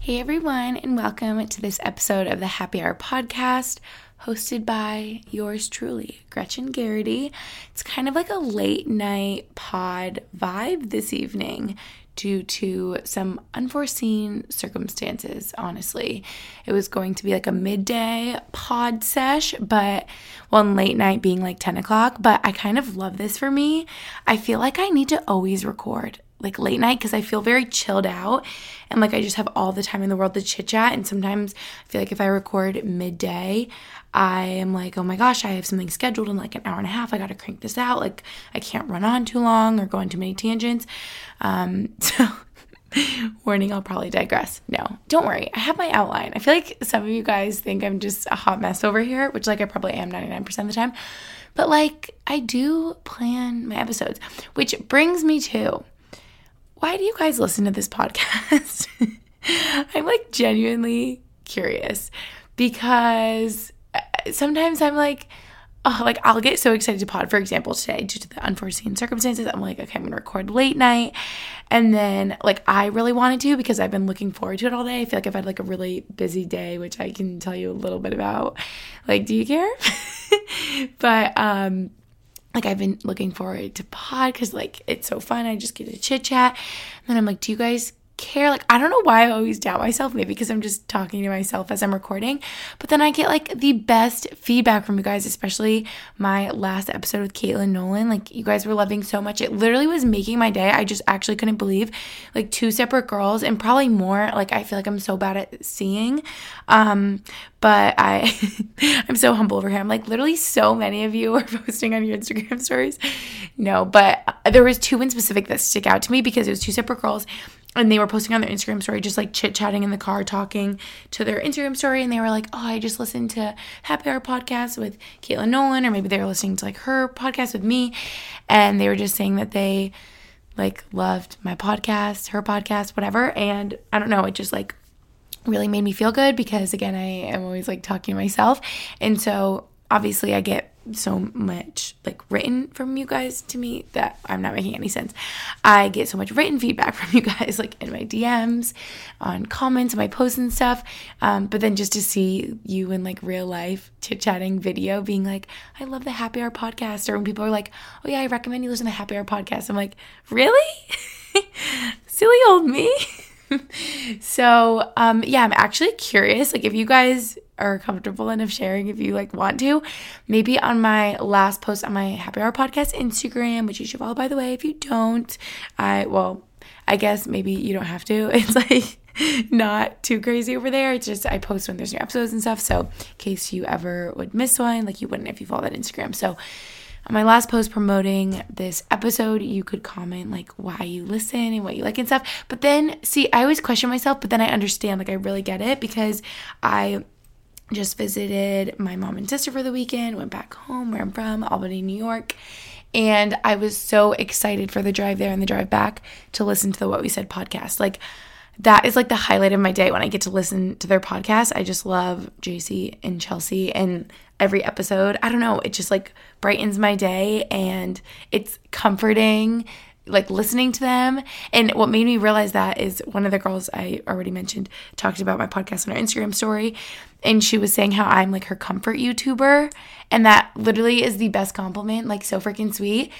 Hey everyone, and welcome to this episode of the Happy Hour podcast hosted by yours truly, Gretchen Geraghty. It's kind of like a late night pod vibe this evening due to some unforeseen circumstances, honestly. It was going to be like a midday pod sesh, but one late night being like 10 o'clock. But I kind of love this for me. I feel like I need to always record like late night because I feel very chilled out and like I just have all the time in the world to chit chat. And sometimes I feel like if I record midday, I am like, oh my gosh, I have something scheduled in like an hour and a half. I got to crank this out. Like I can't run on too long or go on too many tangents. Um, so. Warning, I'll probably digress. No, don't worry. I have my outline. I feel like some of you guys think I'm just a hot mess over here, which, like, I probably am 99% of the time. But, like, I do plan my episodes, which brings me to why do you guys listen to this podcast? I'm like genuinely curious because uh, sometimes I'm like, oh, like I'll get so excited to pod. For example, today, due to the unforeseen circumstances, I'm like, okay, I'm gonna record late night. And then, like, I really wanted to because I've been looking forward to it all day. I feel like I've had like a really busy day, which I can tell you a little bit about. Like, do you care? but, um, like I've been looking forward to pod because like it's so fun. I just get to chit chat. And then I'm like, do you guys care. Like, I don't know why I always doubt myself, maybe because I'm just talking to myself as I'm recording. But then I get like the best feedback from you guys, especially my last episode with Caitlin Nolan. Like, you guys were loving so much. It literally was making my day. I just actually couldn't believe like two separate girls and probably more. Like, I feel like I'm so bad at seeing. Um, but I I'm so humble over here. I'm like literally so many of you are posting on your Instagram stories. No, but there was two in specific that stick out to me because it was two separate girls and they were posting on their Instagram story, just like chit chatting in the car, talking to their Instagram story. And they were like, Oh, I just listened to Happy Hour podcast with Caitlin Nolan, or maybe they were listening to like her podcast with me. And they were just saying that they like loved my podcast, her podcast, whatever. And I don't know, it just like really made me feel good because again, I am always like talking to myself. And so obviously I get so much like written from you guys to me that I'm not making any sense. I get so much written feedback from you guys, like in my DMs, on comments, on my posts and stuff. Um, but then just to see you in like real life chit chatting video, being like, I love the Happy Hour podcast, or when people are like, Oh yeah, I recommend you listen to the Happy Hour podcast. I'm like, Really? Silly old me. so um yeah i'm actually curious like if you guys are comfortable enough sharing if you like want to. Maybe on my last post on my happy hour podcast instagram which you should follow by the way if you don't i well i guess maybe you don't have to. It's like not too crazy over there. It's just i post when there's new episodes and stuff. So in case you ever would miss one like you wouldn't if you follow that instagram. So on my last post promoting this episode, you could comment like why you listen and what you like and stuff. But then, see, I always question myself, but then I understand, like, I really get it because I just visited my mom and sister for the weekend, went back home where I'm from, Albany, New York. And I was so excited for the drive there and the drive back to listen to the What We Said podcast. Like, that is like the highlight of my day when I get to listen to their podcast. I just love JC and Chelsea and every episode. I don't know, it just like brightens my day and it's comforting like listening to them. And what made me realize that is one of the girls I already mentioned talked about my podcast on her Instagram story. And she was saying how I'm like her comfort YouTuber. And that literally is the best compliment, like so freaking sweet.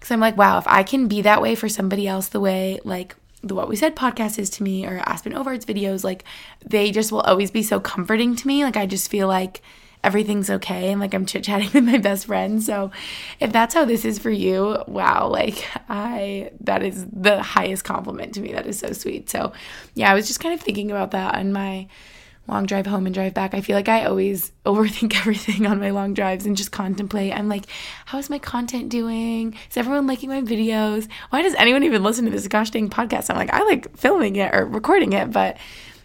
Cause I'm like, wow, if I can be that way for somebody else the way like the What We Said podcast is to me or Aspyn Ovard's videos, like they just will always be so comforting to me. Like I just feel like everything's okay and like I'm chit chatting with my best friend. So if that's how this is for you, wow, like I, that is the highest compliment to me. That is so sweet. So yeah, I was just kind of thinking about that on my long drive home and drive back. I feel like I always overthink everything on my long drives and just contemplate. I'm like, how is my content doing? Is everyone liking my videos? Why does anyone even listen to this gosh dang podcast? I'm like, I like filming it or recording it, but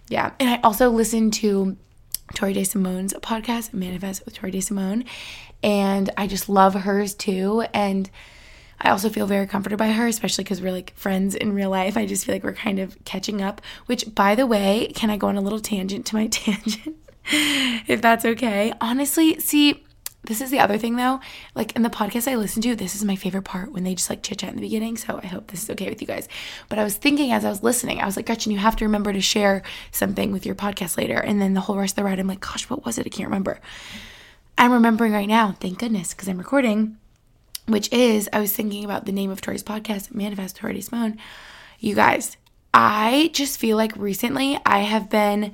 yeah. And I also listen to Tori De Simone's podcast, Manifest with Tori De Simone. And I just love hers too. And I also feel very comforted by her, especially because we're like friends in real life. I just feel like we're kind of catching up. Which, by the way, can I go on a little tangent to my tangent? if that's okay. Honestly, see, this is the other thing though. Like in the podcast I listen to, this is my favorite part when they just like chit chat in the beginning. So I hope this is okay with you guys. But I was thinking as I was listening, I was like, Gretchen, you have to remember to share something with your podcast later. And then the whole rest of the ride, I'm like, gosh, what was it? I can't remember. I'm remembering right now, thank goodness, because I'm recording, which is I was thinking about the name of Tori's podcast, Manifest Tori DeSimone. You guys, I just feel like recently I have been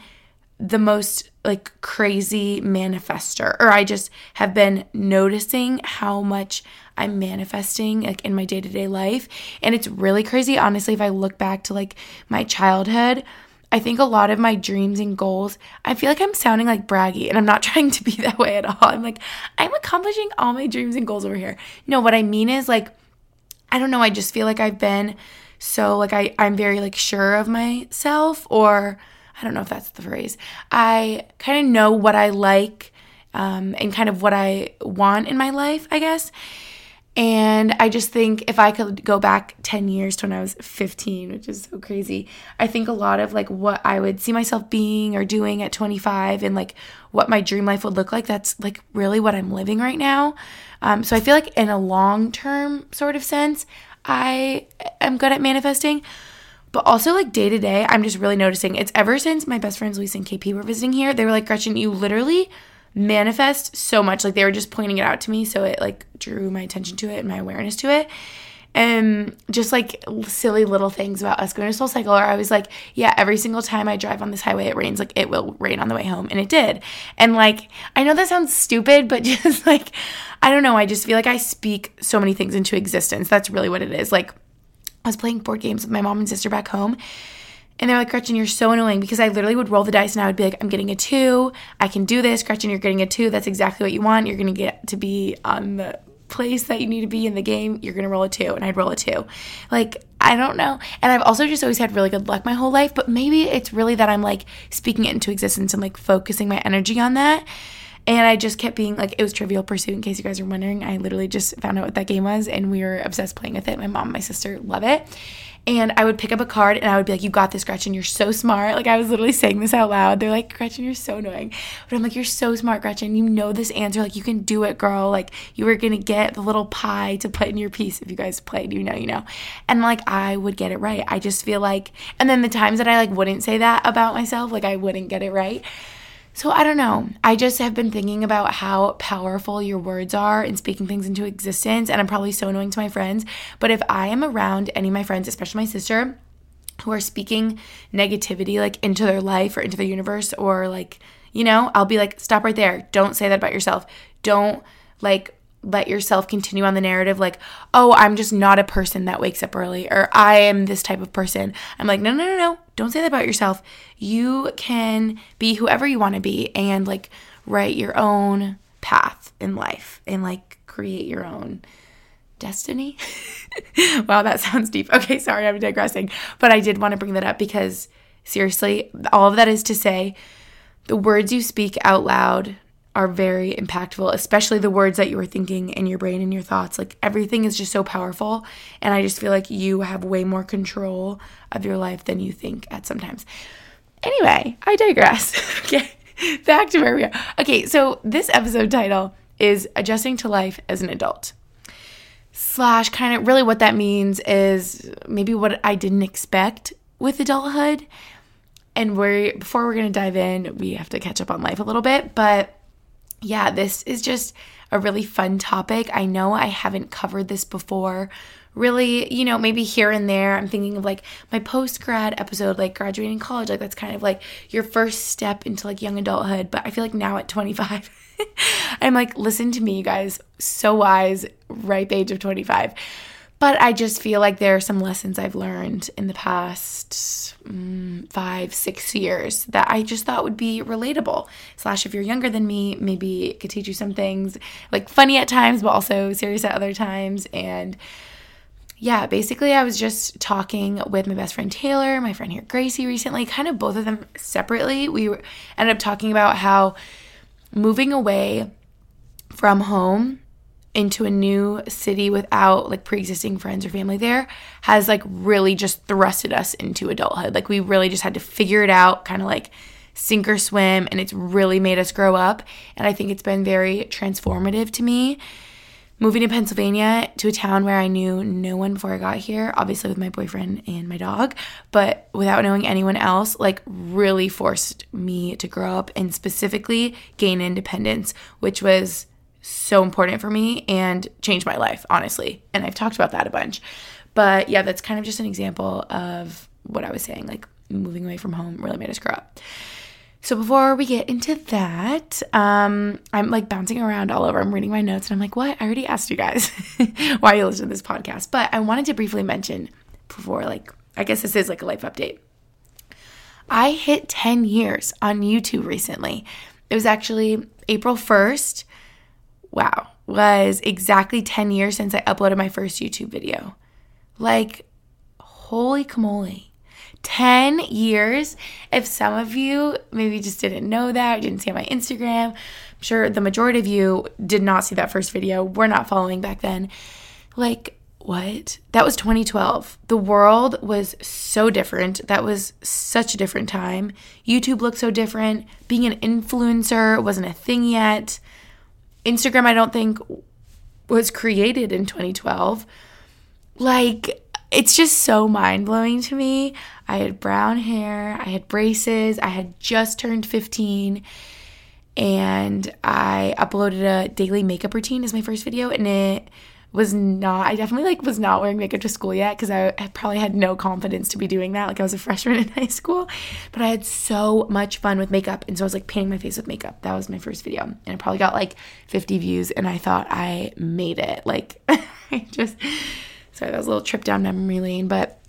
the most like crazy manifester or I just have been noticing how much I'm manifesting like in my day-to-day life. And it's really crazy honestly if I look back to like my childhood I think a lot of my dreams and goals I feel like I'm sounding like braggy and I'm not trying to be that way at all. I'm like I'm accomplishing all my dreams and goals over here. No what I mean is like I don't know I just feel like I've been so like I I'm very like sure of myself or I don't know if that's the phrase. I kind of know what I like um, and kind of what I want in my life, I guess. And I just think if I could go back 10 years to when I was 15, which is so crazy, I think a lot of like what I would see myself being or doing at 25 and like what my dream life would look like, that's like really what I'm living right now. Um, so I feel like in a long term sort of sense, I am good at manifesting. But also, like day to day, I'm just really noticing it's ever since my best friends Lisa and KP were visiting here, they were like, Gretchen, you literally manifest so much. Like they were just pointing it out to me. So it like drew my attention to it and my awareness to it. And just like silly little things about us going to Soul Cycle, or I was like, yeah, every single time I drive on this highway, it rains. Like it will rain on the way home. And it did. And like, I know that sounds stupid, but just like, I don't know. I just feel like I speak so many things into existence. That's really what it is. Like, I was playing board games with my mom and sister back home. And they're like, Gretchen, you're so annoying because I literally would roll the dice and I would be like, I'm getting a two. I can do this. Gretchen, you're getting a two. That's exactly what you want. You're going to get to be on the place that you need to be in the game. You're going to roll a two. And I'd roll a two. Like, I don't know. And I've also just always had really good luck my whole life. But maybe it's really that I'm like speaking it into existence and like focusing my energy on that. And I just kept being like, it was Trivial Pursuit, in case you guys are wondering. I literally just found out what that game was and we were obsessed playing with it. My mom, my sister love it. And I would pick up a card and I would be like, You got this, Gretchen. You're so smart. Like, I was literally saying this out loud. They're like, Gretchen, you're so annoying. But I'm like, You're so smart, Gretchen. You know this answer. Like, you can do it, girl. Like, you were going to get the little pie to put in your piece. If you guys played, you know, you know. And like, I would get it right. I just feel like, and then the times that I like wouldn't say that about myself, like, I wouldn't get it right. So I don't know. I just have been thinking about how powerful your words are and speaking things into existence. And I'm probably so annoying to my friends. But if I am around any of my friends, especially my sister, who are speaking negativity like into their life or into the universe, or like, you know, I'll be like, stop right there. Don't say that about yourself. Don't like let yourself continue on the narrative like, oh, I'm just not a person that wakes up early or I am this type of person. I'm like, no, no, no, no. Don't say that about yourself. You can be whoever you want to be and like write your own path in life and like create your own destiny. wow, that sounds deep. Okay, sorry, I'm digressing. But I did want to bring that up because seriously, all of that is to say the words you speak out loud are very impactful, especially the words that you were thinking in your brain and your thoughts. Like everything is just so powerful. And I just feel like you have way more control of your life than you think at sometimes. Anyway, I digress. okay, back to where we are. Okay, so this episode title is Adjusting to Life as an Adult. Slash, kind of really what that means is maybe what I didn't expect with adulthood. And we're before we're gonna dive in, we have to catch up on life a little bit, but yeah, this is just a really fun topic. I know I haven't covered this before really, you know, maybe here and there, I'm thinking of like my post grad episode, like graduating college. Like that's kind of like your first step into like young adulthood. But I feel like now at 25, I'm like, listen to me, you guys, so wise, ripe age of 25. But I just feel like there are some lessons I've learned in the past mm, five, six years that I just thought would be relatable. Slash, if you're younger than me, maybe it could teach you some things like funny at times, but also serious at other times. And yeah, basically, I was just talking with my best friend Taylor, my friend here Gracie recently, kind of both of them separately. We ended up talking about how moving away from home into a new city without like pre-existing friends or family there has like really just thrusted us into adulthood. Like we really just had to figure it out, kind of like sink or swim, and it's really made us grow up. And I think it's been very transformative to me. Moving to Pennsylvania to a town where I knew no one before I got here, obviously with my boyfriend and my dog, but without knowing anyone else, like really forced me to grow up and specifically gain independence, which was so important for me and changed my life, honestly. And I've talked about that a bunch. But yeah, that's kind of just an example of what I was saying. Like moving away from home really made us grow up. So before we get into that, um, I'm like bouncing around all over. I'm reading my notes and I'm like, what? I already asked you guys why you listen to this podcast. But I wanted to briefly mention before, like, I guess this is like a life update. I hit 10 years on YouTube recently. It was actually April 1st wow, was exactly 10 years since I uploaded my first YouTube video. Like, holy camole. 10 years. If some of you maybe just didn't know that, didn't see on my Instagram, I'm sure the majority of you did not see that first video. We're not following back then. Like, what? That was 2012. The world was so different. That was such a different time. YouTube looked so different. Being an influencer wasn't a thing yet. Instagram, I don't think was created in 2012. Like, it's just so mind blowing to me. I had brown hair, I had braces, I had just turned 15, and I uploaded a daily makeup routine as my first video, and it was not i definitely like was not wearing makeup to school yet because I, I, probably had no confidence to be doing that like i was a freshman in high school. But i had so much fun with makeup and so i was like painting my face with makeup. That was my first video and i probably got like 50 views and i thought i made it like i just sorry that was a little trip down memory lane but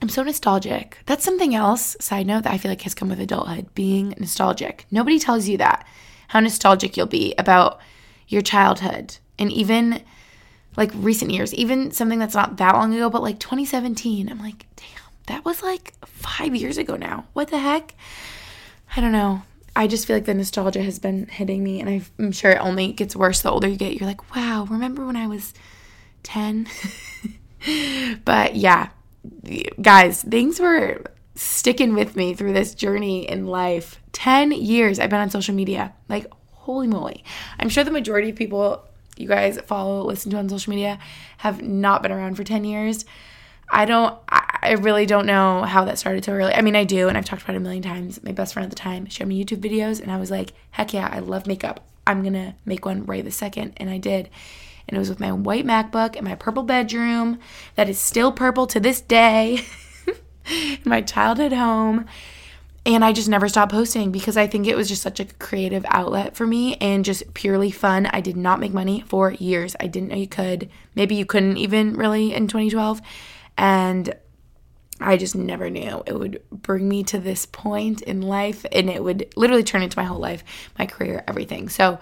i'm so nostalgic. That's something else side note that i feel like has come with adulthood being nostalgic. Nobody tells you that how nostalgic you'll be about your childhood and even like recent years, even something that's not that long ago, but like 2017. I'm like, damn, that was like five years ago now. What the heck? I don't know. I just feel like the nostalgia has been hitting me, and I'm sure it only gets worse the older you get. You're like, wow, remember when I was 10? but yeah, guys, things were sticking with me through this journey in life. 10 years I've been on social media. Like, holy moly. I'm sure the majority of people you guys follow, listen to on social media have not been around for 10 years. I don't, I really don't know how that started so early. I mean, I do, and I've talked about it a million times. My best friend at the time showed me YouTube videos, and I was like, heck yeah, I love makeup. I'm gonna make one right this second. And I did. And it was with my white MacBook in my purple bedroom that is still purple to this day in my childhood home and I just never stopped posting because I think it was just such a creative outlet for me and just purely fun. I did not make money for years. I didn't know you could. Maybe you couldn't even really in 2012. And I just never knew it would bring me to this point in life and it would literally turn into my whole life, my career, everything. So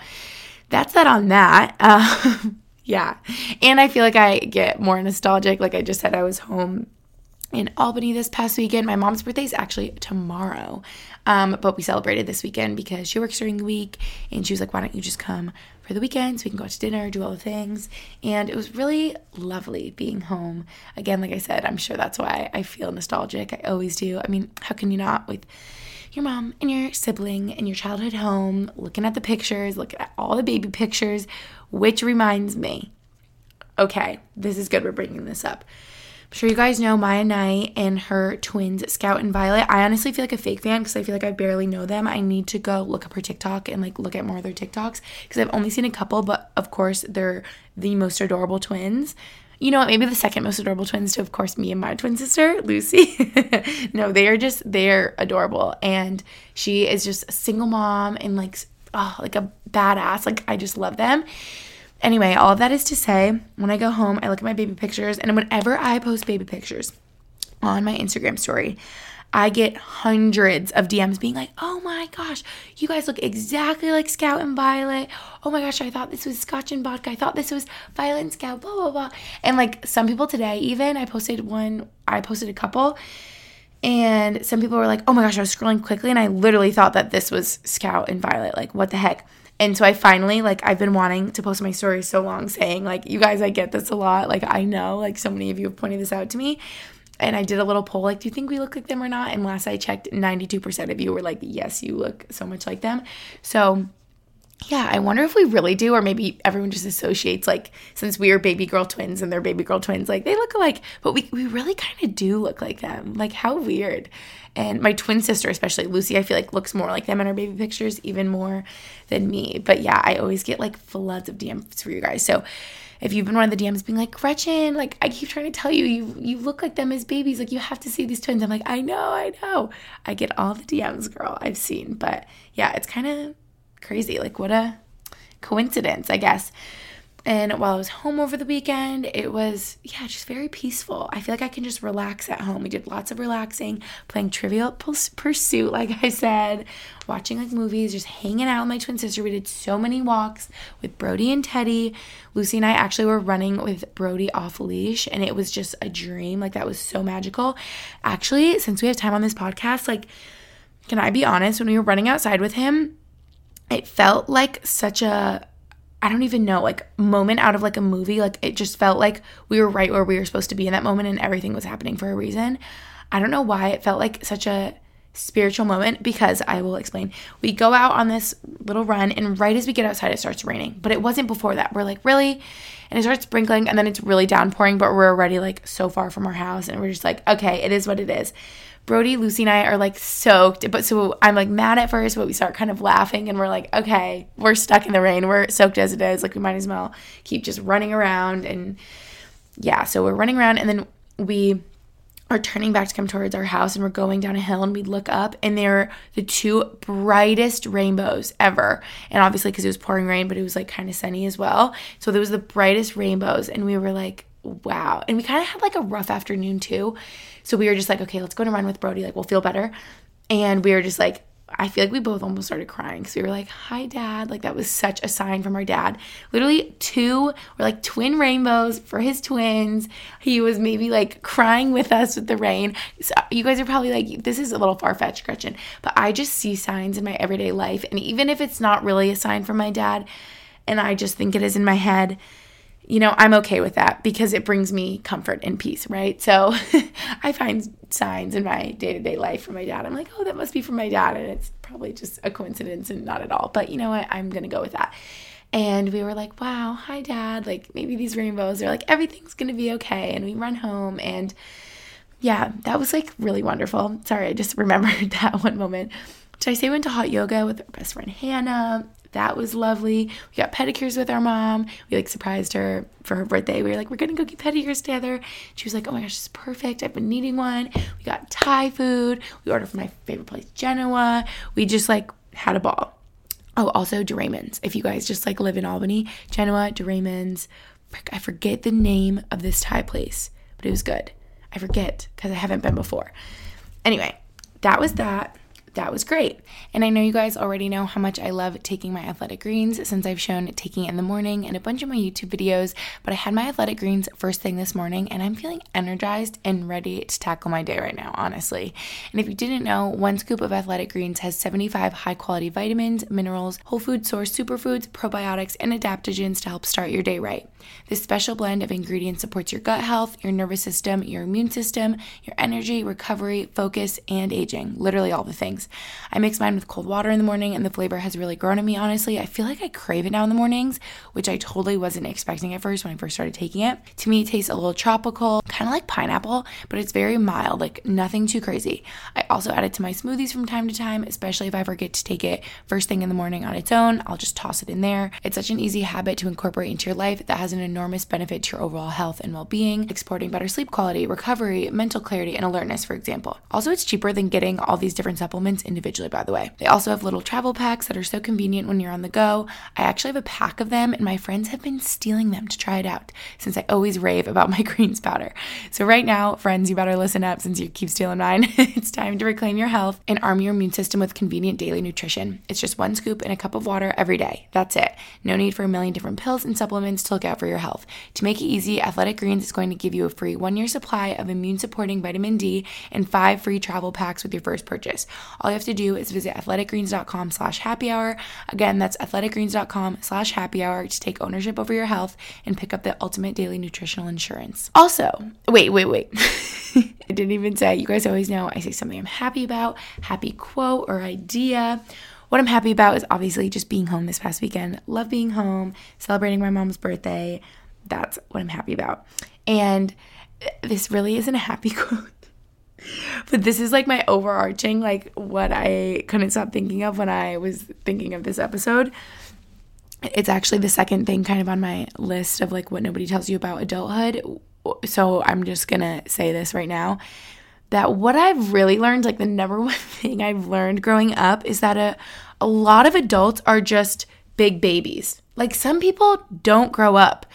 that's that on that. Uh, yeah. And I feel like I get more nostalgic. Like I just said, I was home in Albany this past weekend. My mom's birthday is actually tomorrow, um, but we celebrated this weekend because she works during the week, and she was like, "Why don't you just come for the weekend so we can go out to dinner, do all the things?" And it was really lovely being home. Again, like I said, I'm sure that's why I feel nostalgic. I always do. I mean, how can you not with your mom and your sibling and your childhood home, looking at the pictures, looking at all the baby pictures, which reminds me. Okay, this is good. We're bringing this up. I'm sure you guys know Maia Knight and her twins, Scout and Violet. I honestly feel like a fake fan because I feel like I barely know them. I need to go look up her TikTok and like look at more of their TikToks because I've only seen a couple, but of course they're the most adorable twins. you know what? Maybe the second most adorable twins to, of course, me and my twin sister, Lucy. no, they are just, they're adorable. And she is just a single mom and like, oh, like a badass. Like, I just love them. Anyway, all of that is to say, when I go home, I look at my baby pictures, and whenever I post baby pictures on my Instagram story, I get hundreds of DMs being like, oh my gosh, you guys look exactly like Scout and Violet. Oh my gosh, I thought this was Scotch and Vodka. I thought this was Violet and Scout, blah, blah, blah. And like some people today, even, I posted one, I posted a couple, and some people were like, oh my gosh, I was scrolling quickly, and I literally thought that this was Scout and Violet. Like, what the heck? And so I finally, like, I've been wanting to post my story so long saying, like, you guys, I get this a lot. Like, I know, like, so many of you have pointed this out to me and I did a little poll like, do you think we look like them or not? And last I checked, 92% of you were like, yes, you look so much like them. So, yeah, I wonder if we really do, or maybe everyone just associates like since we are baby girl twins and they're baby girl twins, like they look alike, but we, we really kind of do look like them. Like, how weird. And my twin sister, especially Lucy, I feel like looks more like them in her baby pictures, even more than me. But yeah, I always get like floods of DMs for you guys. So, if you've been one of the DMs being like, Gretchen, like I keep trying to tell you, you you look like them as babies. Like you have to see these twins. I'm like, I know, I know. I get all the DMs, girl. I've seen. But yeah, it's kind of crazy. Like what a coincidence, I guess. And while I was home over the weekend, it was, yeah, just very peaceful. I feel like I can just relax at home. We did lots of relaxing, playing Trivial Pursuit, like I said, watching like movies, just hanging out with my twin sister. We did so many walks with Brody and Teddy. Lucy and I actually were running with Brody off leash, and it was just a dream. Like, that was so magical. Actually, since we have time on this podcast, like, can I be honest? When we were running outside with him, it felt like such a I don't even know, like moment out of like a movie. Like it just felt like we were right where we were supposed to be in that moment and everything was happening for a reason. I don't know why it felt like such a spiritual moment because I will explain. We go out on this little run and right as we get outside it starts raining. But it wasn't before that. We're like, "Really?" And it starts sprinkling and then it's really downpouring, but we're already like so far from our house and we're just like, "Okay, it is what it is." Brody, Lucy, and I are like soaked. But so I'm like mad at first, but we start kind of laughing and we're like, okay, we're stuck in the rain. We're soaked as it is. Like we might as well keep just running around. And yeah, so we're running around and then we are turning back to come towards our house and we're going down a hill and we look up and they're the two brightest rainbows ever. And obviously, because it was pouring rain, but it was like kind of sunny as well. So there was the brightest rainbows. And we were like, wow. And we kind of had like a rough afternoon too. So we were just like, okay, let's go to run with Brody. Like, we'll feel better. And we were just like, I feel like we both almost started crying because we were like, hi, dad. Like, that was such a sign from our dad. Literally, two were like twin rainbows for his twins. He was maybe like crying with us with the rain. So you guys are probably like, this is a little far fetched, Gretchen. But I just see signs in my everyday life. And even if it's not really a sign from my dad, and I just think it is in my head, you know, I'm okay with that because it brings me comfort and peace, right? So I find signs in my day to day life from my dad. I'm like, oh, that must be from my dad. And it's probably just a coincidence and not at all. But you know what? I'm going to go with that. And we were like, wow, hi, dad. Like, maybe these rainbows are like, everything's going to be okay. And we run home. And yeah, that was like really wonderful. Sorry, I just remembered that one moment. Did I say we went to hot yoga with our best friend Hannah? that was lovely. We got pedicures with our mom. We like surprised her for her birthday. We were like, we're gonna go get pedicures together. She was like, oh my gosh, it's perfect. I've been needing one. We got Thai food. We ordered from my favorite place, Genoa. We just like had a ball. Oh, also DeRaymond's. If you guys just like live in Albany, Genoa, DeRaymond's. I forget the name of this Thai place, but it was good. I forget because I haven't been before. Anyway, that was that that was great. And I know you guys already know how much I love taking my athletic greens since I've shown taking it in the morning in a bunch of my YouTube videos. But I had my athletic greens first thing this morning and I'm feeling energized and ready to tackle my day right now, honestly. And if you didn't know, one scoop of athletic greens has 75 high quality vitamins, minerals, whole food source superfoods, probiotics, and adaptogens to help start your day right. This special blend of ingredients supports your gut health, your nervous system, your immune system, your energy, recovery, focus, and aging literally all the things. I mix mine with cold water in the morning, and the flavor has really grown on me, honestly. I feel like I crave it now in the mornings, which I totally wasn't expecting at first when I first started taking it. To me, it tastes a little tropical, kind of like pineapple, but it's very mild, like nothing too crazy. I also add it to my smoothies from time to time, especially if I forget to take it first thing in the morning on its own. I'll just toss it in there. It's such an easy habit to incorporate into your life that has an enormous benefit to your overall health and well being, exporting better sleep quality, recovery, mental clarity, and alertness, for example. Also, it's cheaper than getting all these different supplements individually, by the way. They also have little travel packs that are so convenient when you're on the go. I actually have a pack of them, and my friends have been stealing them to try it out since I always rave about my greens powder. So, right now, friends, you better listen up since you keep stealing mine. it's time to reclaim your health and arm your immune system with convenient daily nutrition. It's just one scoop in a cup of water every day. That's it. No need for a million different pills and supplements to look out for your health. To make it easy, Athletic Greens is going to give you a free one year supply of immune supporting vitamin D and five free travel packs with your first purchase. All you have to do is visit athleticgreens.com slash happy hour. Again, that's athleticgreens.com slash happy hour to take ownership over your health and pick up the ultimate daily nutritional insurance. Also, wait, wait, wait. I didn't even say, you guys always know I say something I'm happy about, happy quote or idea. What I'm happy about is obviously just being home this past weekend. Love being home, celebrating my mom's birthday. That's what I'm happy about. And this really isn't a happy quote. But this is like my overarching, like what I couldn't stop thinking of when I was thinking of this episode. It's actually the second thing kind of on my list of like what nobody tells you about adulthood. So I'm just gonna say this right now that what I've really learned, like the number one thing I've learned growing up, is that a, a lot of adults are just big babies. Like some people don't grow up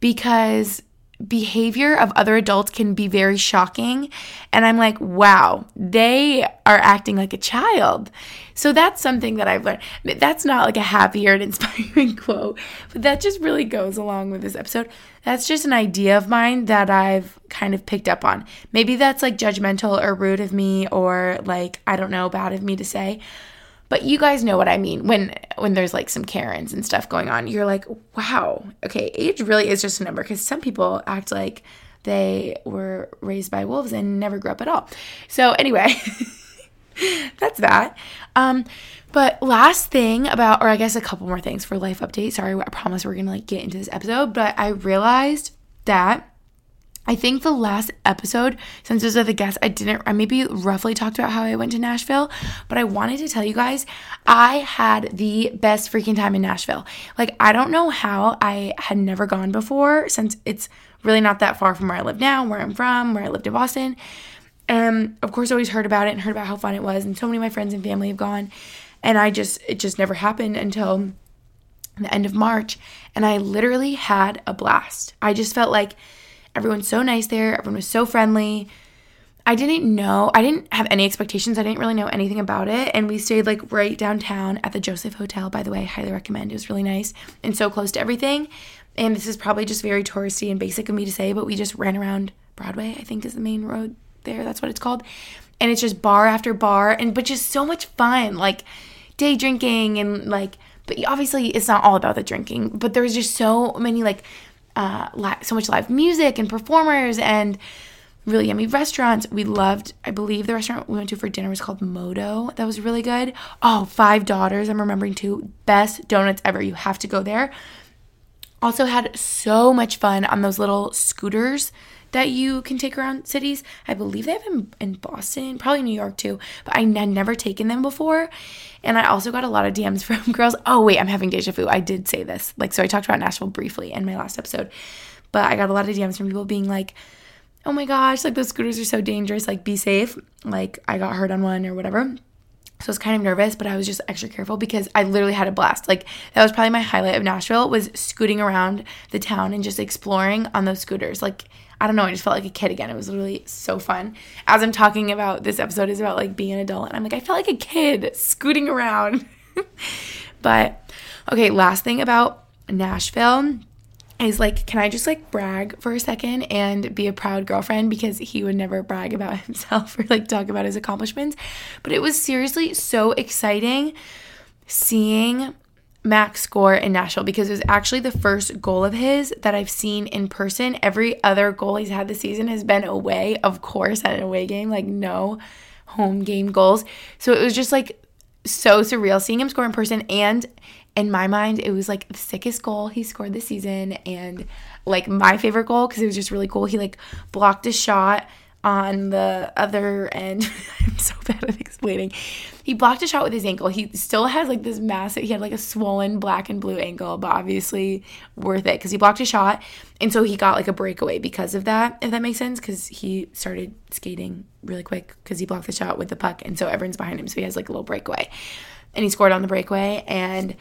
because behavior of other adults can be very shocking. And I'm like, wow, they are acting like a child. So that's something that I've learned. That's not like a happy or an inspiring quote, but that just really goes along with this episode. That's just an idea of mine that I've kind of picked up on. Maybe that's like judgmental or rude of me or like, I don't know, bad of me to say. But you guys know what I mean when when there's like some Karens and stuff going on. You're like, wow, okay, age really is just a number because some people act like they were raised by wolves and never grew up at all. So anyway, that's that. Um, but last thing about, or I guess a couple more things for life update. Sorry, I promise we're gonna like get into this episode, but I realized that I think the last episode, since it was with a guest, I didn't, I maybe roughly talked about how I went to Nashville, but I wanted to tell you guys, I had the best freaking time in Nashville. Like, I don't know how I had never gone before since it's really not that far from where I live now, where I'm from, where I lived in Boston. And of course, I always heard about it and heard about how fun it was. And so many of my friends and family have gone. And I just, it just never happened until the end of March. And I literally had a blast. I just felt like, Everyone's so nice there. Everyone was so friendly. I didn't know, I didn't have any expectations. I didn't really know anything about it. And we stayed like right downtown at the Joseph Hotel, by the way. I highly recommend. It was really nice and so close to everything. And this is probably just very touristy and basic of me to say, but we just ran around Broadway, I think is the main road there. That's what it's called. And it's just bar after bar and but just so much fun. Like day drinking and like but obviously it's not all about the drinking, but there was just so many like uh, so much live music and performers and really yummy restaurants. We loved, I believe the restaurant we went to for dinner was called Moto. That was really good. Oh, Five Daughters, I'm remembering too. Best donuts ever. You have to go there. Also had so much fun on those little scooters that you can take around cities. I believe they have them in Boston, probably New York too, but I had never taken them before. And I also got a lot of DMs from girls. Oh, wait, I'm having deja vu. I did say this. Like, so I talked about Nashville briefly in my last episode, but I got a lot of DMs from people being like, oh my gosh, like those scooters are so dangerous. Like, be safe. Like, I got hurt on one or whatever. So I was kind of nervous, but I was just extra careful because I literally had a blast. Like that was probably my highlight of Nashville was scooting around the town and just exploring on those scooters. Like I don't know, I just felt like a kid again. It was really so fun. As I'm talking about this episode is about like being an adult, and I'm like, I felt like a kid scooting around. but okay, last thing about Nashville is like, can I just like brag for a second and be a proud girlfriend because he would never brag about himself or like talk about his accomplishments. But it was seriously so exciting seeing max score in Nashville because it was actually the first goal of his that I've seen in person. Every other goal he's had this season has been away, of course, at an away game. Like, no home game goals. So it was just like so surreal seeing him score in person and in my mind it was like the sickest goal he scored this season and like my favorite goal because it was just really cool. He like blocked a shot on the other end. I'm so bad at explaining. He blocked a shot with his ankle. He still has like this massive, he had like a swollen black and blue ankle, but obviously worth it because he blocked a shot. And so he got like a breakaway because of that, if that makes sense, because he started skating really quick because he blocked the shot with the puck. And so everyone's behind him. So he has like a little breakaway. And he scored on the breakaway. And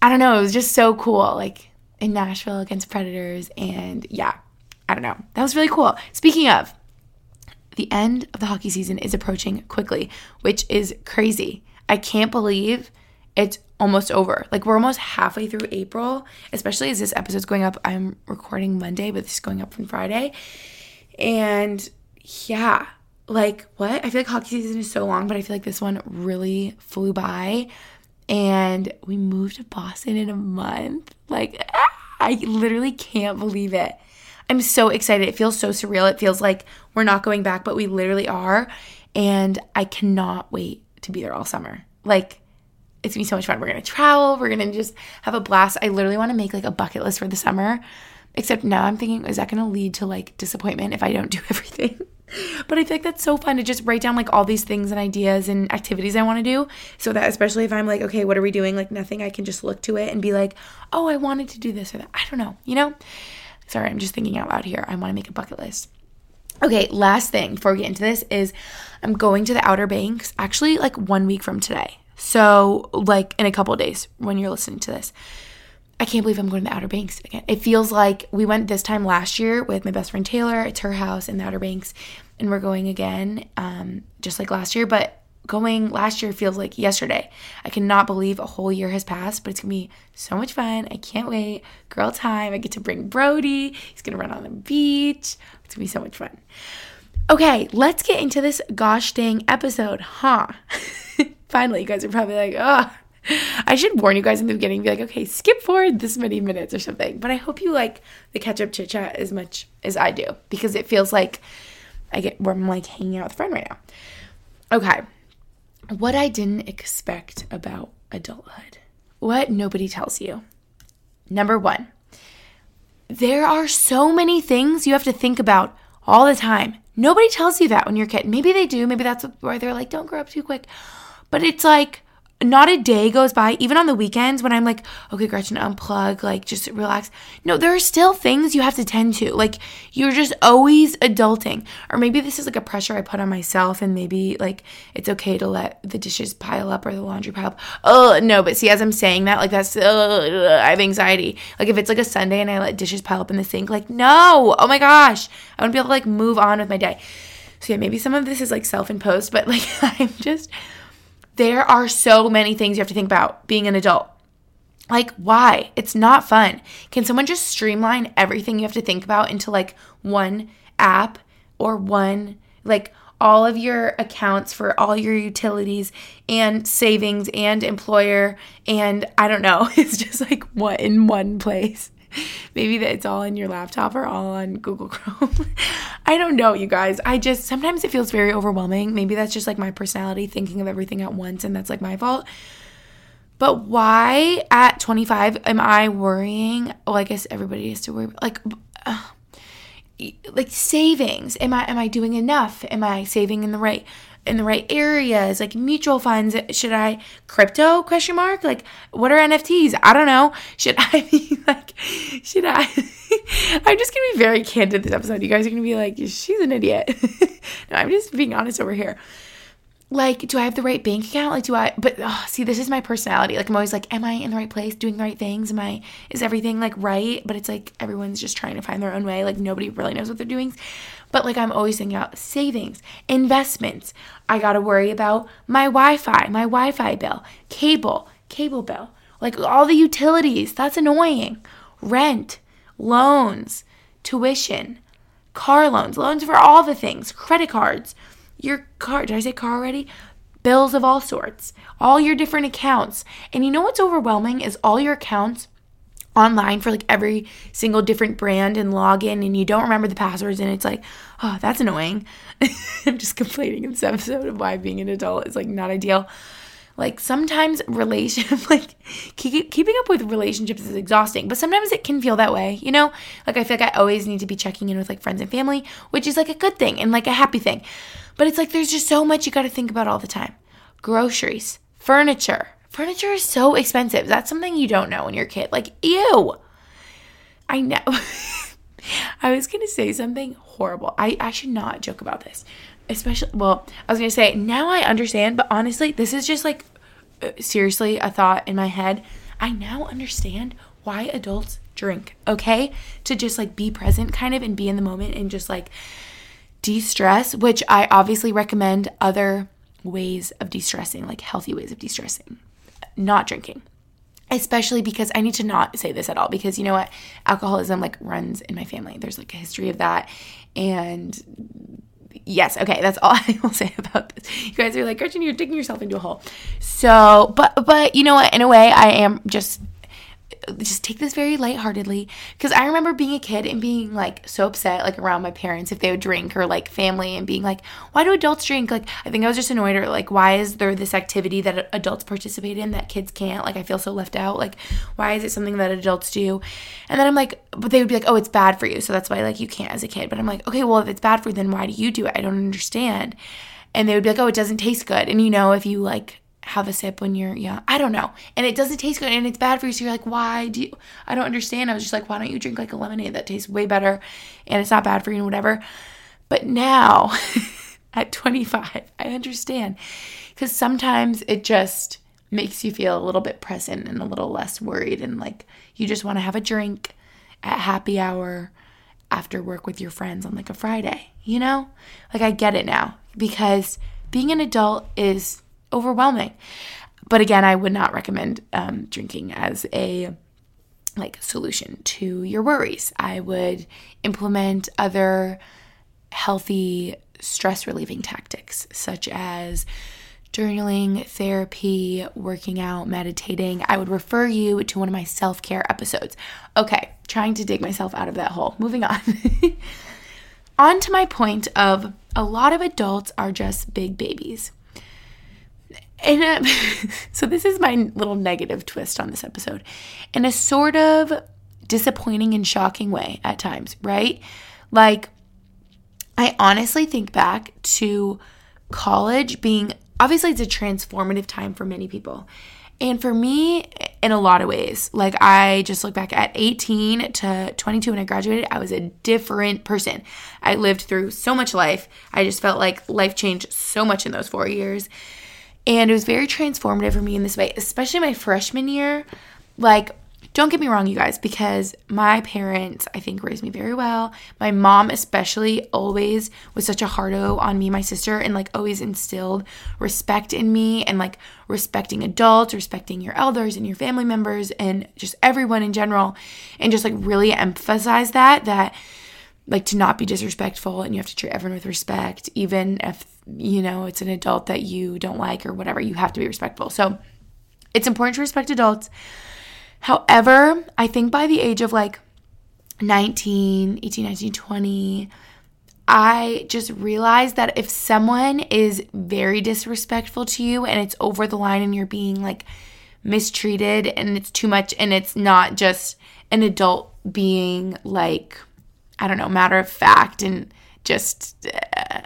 I don't know, it was just so cool. Like in Nashville against Predators. And yeah, I don't know. That was really cool. Speaking of, the end of the hockey season is approaching quickly, which is crazy. I can't believe it's almost over. Like we're almost halfway through April, especially as this episode's going up. I'm recording Monday, but this is going up from Friday. And yeah, like what? I feel like hockey season is so long, but I feel like this one really flew by. And we moved to Boston in a month. Like ah, I literally can't believe it. I'm so excited. It feels so surreal. It feels like we're not going back, but we literally are. And I cannot wait to be there all summer. Like, it's gonna be so much fun. We're gonna travel, we're gonna just have a blast. I literally wanna make like a bucket list for the summer. Except now I'm thinking, is that gonna lead to like disappointment if I don't do everything? but I feel like that's so fun to just write down like all these things and ideas and activities I wanna do. So that especially if I'm like, okay, what are we doing? Like nothing, I can just look to it and be like, oh, I wanted to do this or that. I don't know, you know? Sorry, I'm just thinking out loud here. I want to make a bucket list. Okay, last thing before we get into this is I'm going to the Outer Banks actually like one week from today. So, like in a couple days when you're listening to this. I can't believe I'm going to the Outer Banks again. It feels like we went this time last year with my best friend Taylor. It's her house in the Outer Banks, and we're going again, um, just like last year. But going last year feels like yesterday. I cannot believe a whole year has passed, but it's gonna be so much fun. I can't wait. Girl time. I get to bring Brody. He's gonna run on the beach. It's gonna be so much fun. Okay, let's get into this gosh dang episode, huh? Finally, you guys are probably like, oh, I should warn you guys in the beginning, be like, okay, skip forward this many minutes or something. But I hope you like the catch up chit chat as much as I do because it feels like I get where I'm like hanging out with a friend right now. Okay, what I didn't expect about adulthood. What nobody tells you. Number one, there are so many things you have to think about all the time. Nobody tells you that when you're a kid. Maybe they do. Maybe that's why they're like, don't grow up too quick. But it's like, not a day goes by, even on the weekends when I'm like, okay, Gretchen, unplug, like just relax. No, there are still things you have to tend to. Like you're just always adulting. Or maybe this is like a pressure I put on myself and maybe like it's okay to let the dishes pile up or the laundry pile up. Oh, no, but see, as I'm saying that, like that's, I have anxiety. Like if it's like a Sunday and I let dishes pile up in the sink, like no, oh my gosh, I wouldn't be able to like move on with my day. So yeah, maybe some of this is like self imposed, but like I'm just there are so many things you have to think about being an adult. Like, why? It's not fun. Can someone just streamline everything you have to think about into like one app or one, like, all of your accounts for all your utilities and savings and employer and I don't know, it's just like what in one place. Maybe that it's all in your laptop or all on Google Chrome. I don't know, you guys. I just sometimes it feels very overwhelming. Maybe that's just like my personality thinking of everything at once and that's like my fault. But why at 25 am I worrying? Well, I guess everybody has to worry. Like, uh, like savings. Am I am I doing enough? Am I saving in the right in the right areas like mutual funds should i crypto question mark? Like what are nfts i don't know. Should i be like should i i'm just gonna be very candid this episode. You guys are gonna be like she's an idiot. No i'm just being honest over here. Like do i have the right bank account? Like do i but oh, see this is my personality. Like i'm always like am i in the right place doing the right things? Am i is everything like right? But it's like everyone's just trying to find their own way. Like nobody really knows what they're doing but like i'm always thinking about savings investments i gotta worry about my wi-fi my wi-fi bill cable cable bill like all the utilities that's annoying rent loans tuition car loans loans for all the things credit cards your car, did I say car already? Bills of all sorts, all your different accounts. And you know what's overwhelming is all your accounts online for like every single different brand and log in and you don't remember the passwords and it's like, oh, that's annoying. I'm just complaining in this episode of why being an adult is like not ideal. Like sometimes relation like keep, keeping up with relationships is exhausting, but sometimes it can feel that way, you know? Like I feel like I always need to be checking in with like friends and family, which is like a good thing and like a happy thing. But it's like there's just so much you got to think about all the time. Groceries, furniture, Furniture is so expensive. That's something you don't know when you're a kid. Like, ew. I know. I was going to say something horrible. I, I should not joke about this. Especially, well, I was going to say, now I understand, but honestly, this is just like uh, seriously a thought in my head. I now understand why adults drink, okay? To just like be present kind of and be in the moment and just like de stress, which I obviously recommend other ways of de stressing, like healthy ways of de stressing not drinking. Especially because I need to not say this at all because you know what? Alcoholism like runs in my family. There's like a history of that. And yes okay that's all I will say about this. You guys are like Gretchen you're digging yourself into a hole. So but but you know what? In a way I am just just take this very lightheartedly. Because I remember being a kid and being like so upset like around my parents if they would drink or like family and being like why do adults drink? Like I think I was just annoyed or like why is there this activity that adults participate in that kids can't? Like I feel so left out. Like why is it something that adults do? And then I'm like but they would be like oh it's bad for you. So that's why like you can't as a kid. But I'm like okay well if it's bad for you then why do you do it? I don't understand. And they would be like oh it doesn't taste good. And you know if you like have a sip when you're young. I don't know. And it doesn't taste good and it's bad for you. So you're like, why do you? I don't understand. I was just like, why don't you drink like a lemonade that tastes way better and it's not bad for you and whatever. But now at 25, I understand because sometimes it just makes you feel a little bit present and a little less worried and like you just want to have a drink at happy hour after work with your friends on like a Friday, you know? Like I get it now because being an adult is overwhelming. But again, I would not recommend um, drinking as a like solution to your worries. I would implement other healthy stress relieving tactics such as journaling, therapy, working out, meditating. I would refer you to one of my self care episodes. Okay, trying to dig myself out of that hole. Moving on. on to my point of a lot of adults are just big babies. And uh, so this is my little negative twist on this episode. In a sort of disappointing and shocking way at times, right? Like I honestly think back to college being obviously it's a transformative time for many people. And for me, in a lot of ways, like I just look back at 18 to 22 when I graduated, I was a different person. I lived through so much life. I just felt like life changed so much in those four years. And it was very transformative for me in this way, especially my freshman year. Like, don't get me wrong, you guys, because my parents, I think, raised me very well. My mom, especially, always was such a hard O on me, my sister, and like always instilled respect in me and like respecting adults, respecting your elders and your family members, and just everyone in general. And just like really emphasize that, that like to not be disrespectful and you have to treat everyone with respect, even if you know, it's an adult that you don't like or whatever, you have to be respectful. So it's important to respect adults. However, I think by the age of like 19, 18, 19, 20, I just realized that if someone is very disrespectful to you and it's over the line and you're being like mistreated and it's too much and it's not just an adult being like, I don't know, matter of fact and just uh,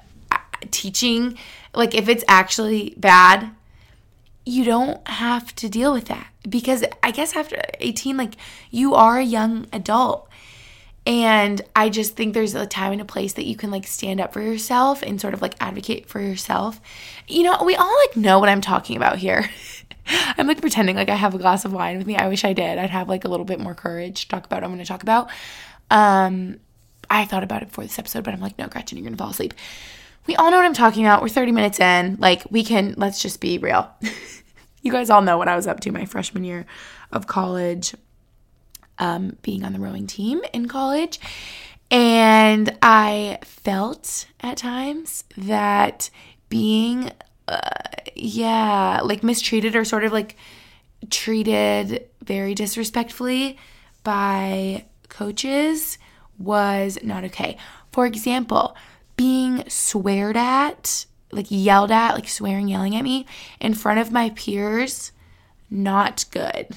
teaching, like if it's actually bad, you don't have to deal with that because I guess after 18 like you are a young adult. And I just think there's a time and a place that you can like stand up for yourself and sort of like advocate for yourself. You know, we all like know what I'm talking about here. I'm like pretending like I have a glass of wine with me. I wish I did. I'd have like a little bit more courage to talk about what I'm going to talk about. Um, I thought about it for this episode, but I'm like, no, Gretchen, you're going to fall asleep we all know what I'm talking about. We're 30 minutes in. Like, we can, let's just be real. you guys all know what I was up to my freshman year of college, um, being on the rowing team in college. And I felt at times that being, uh, yeah, like mistreated or sort of like treated very disrespectfully by coaches was not okay. For example, being sweared at, like yelled at, like swearing, yelling at me in front of my peers, not good.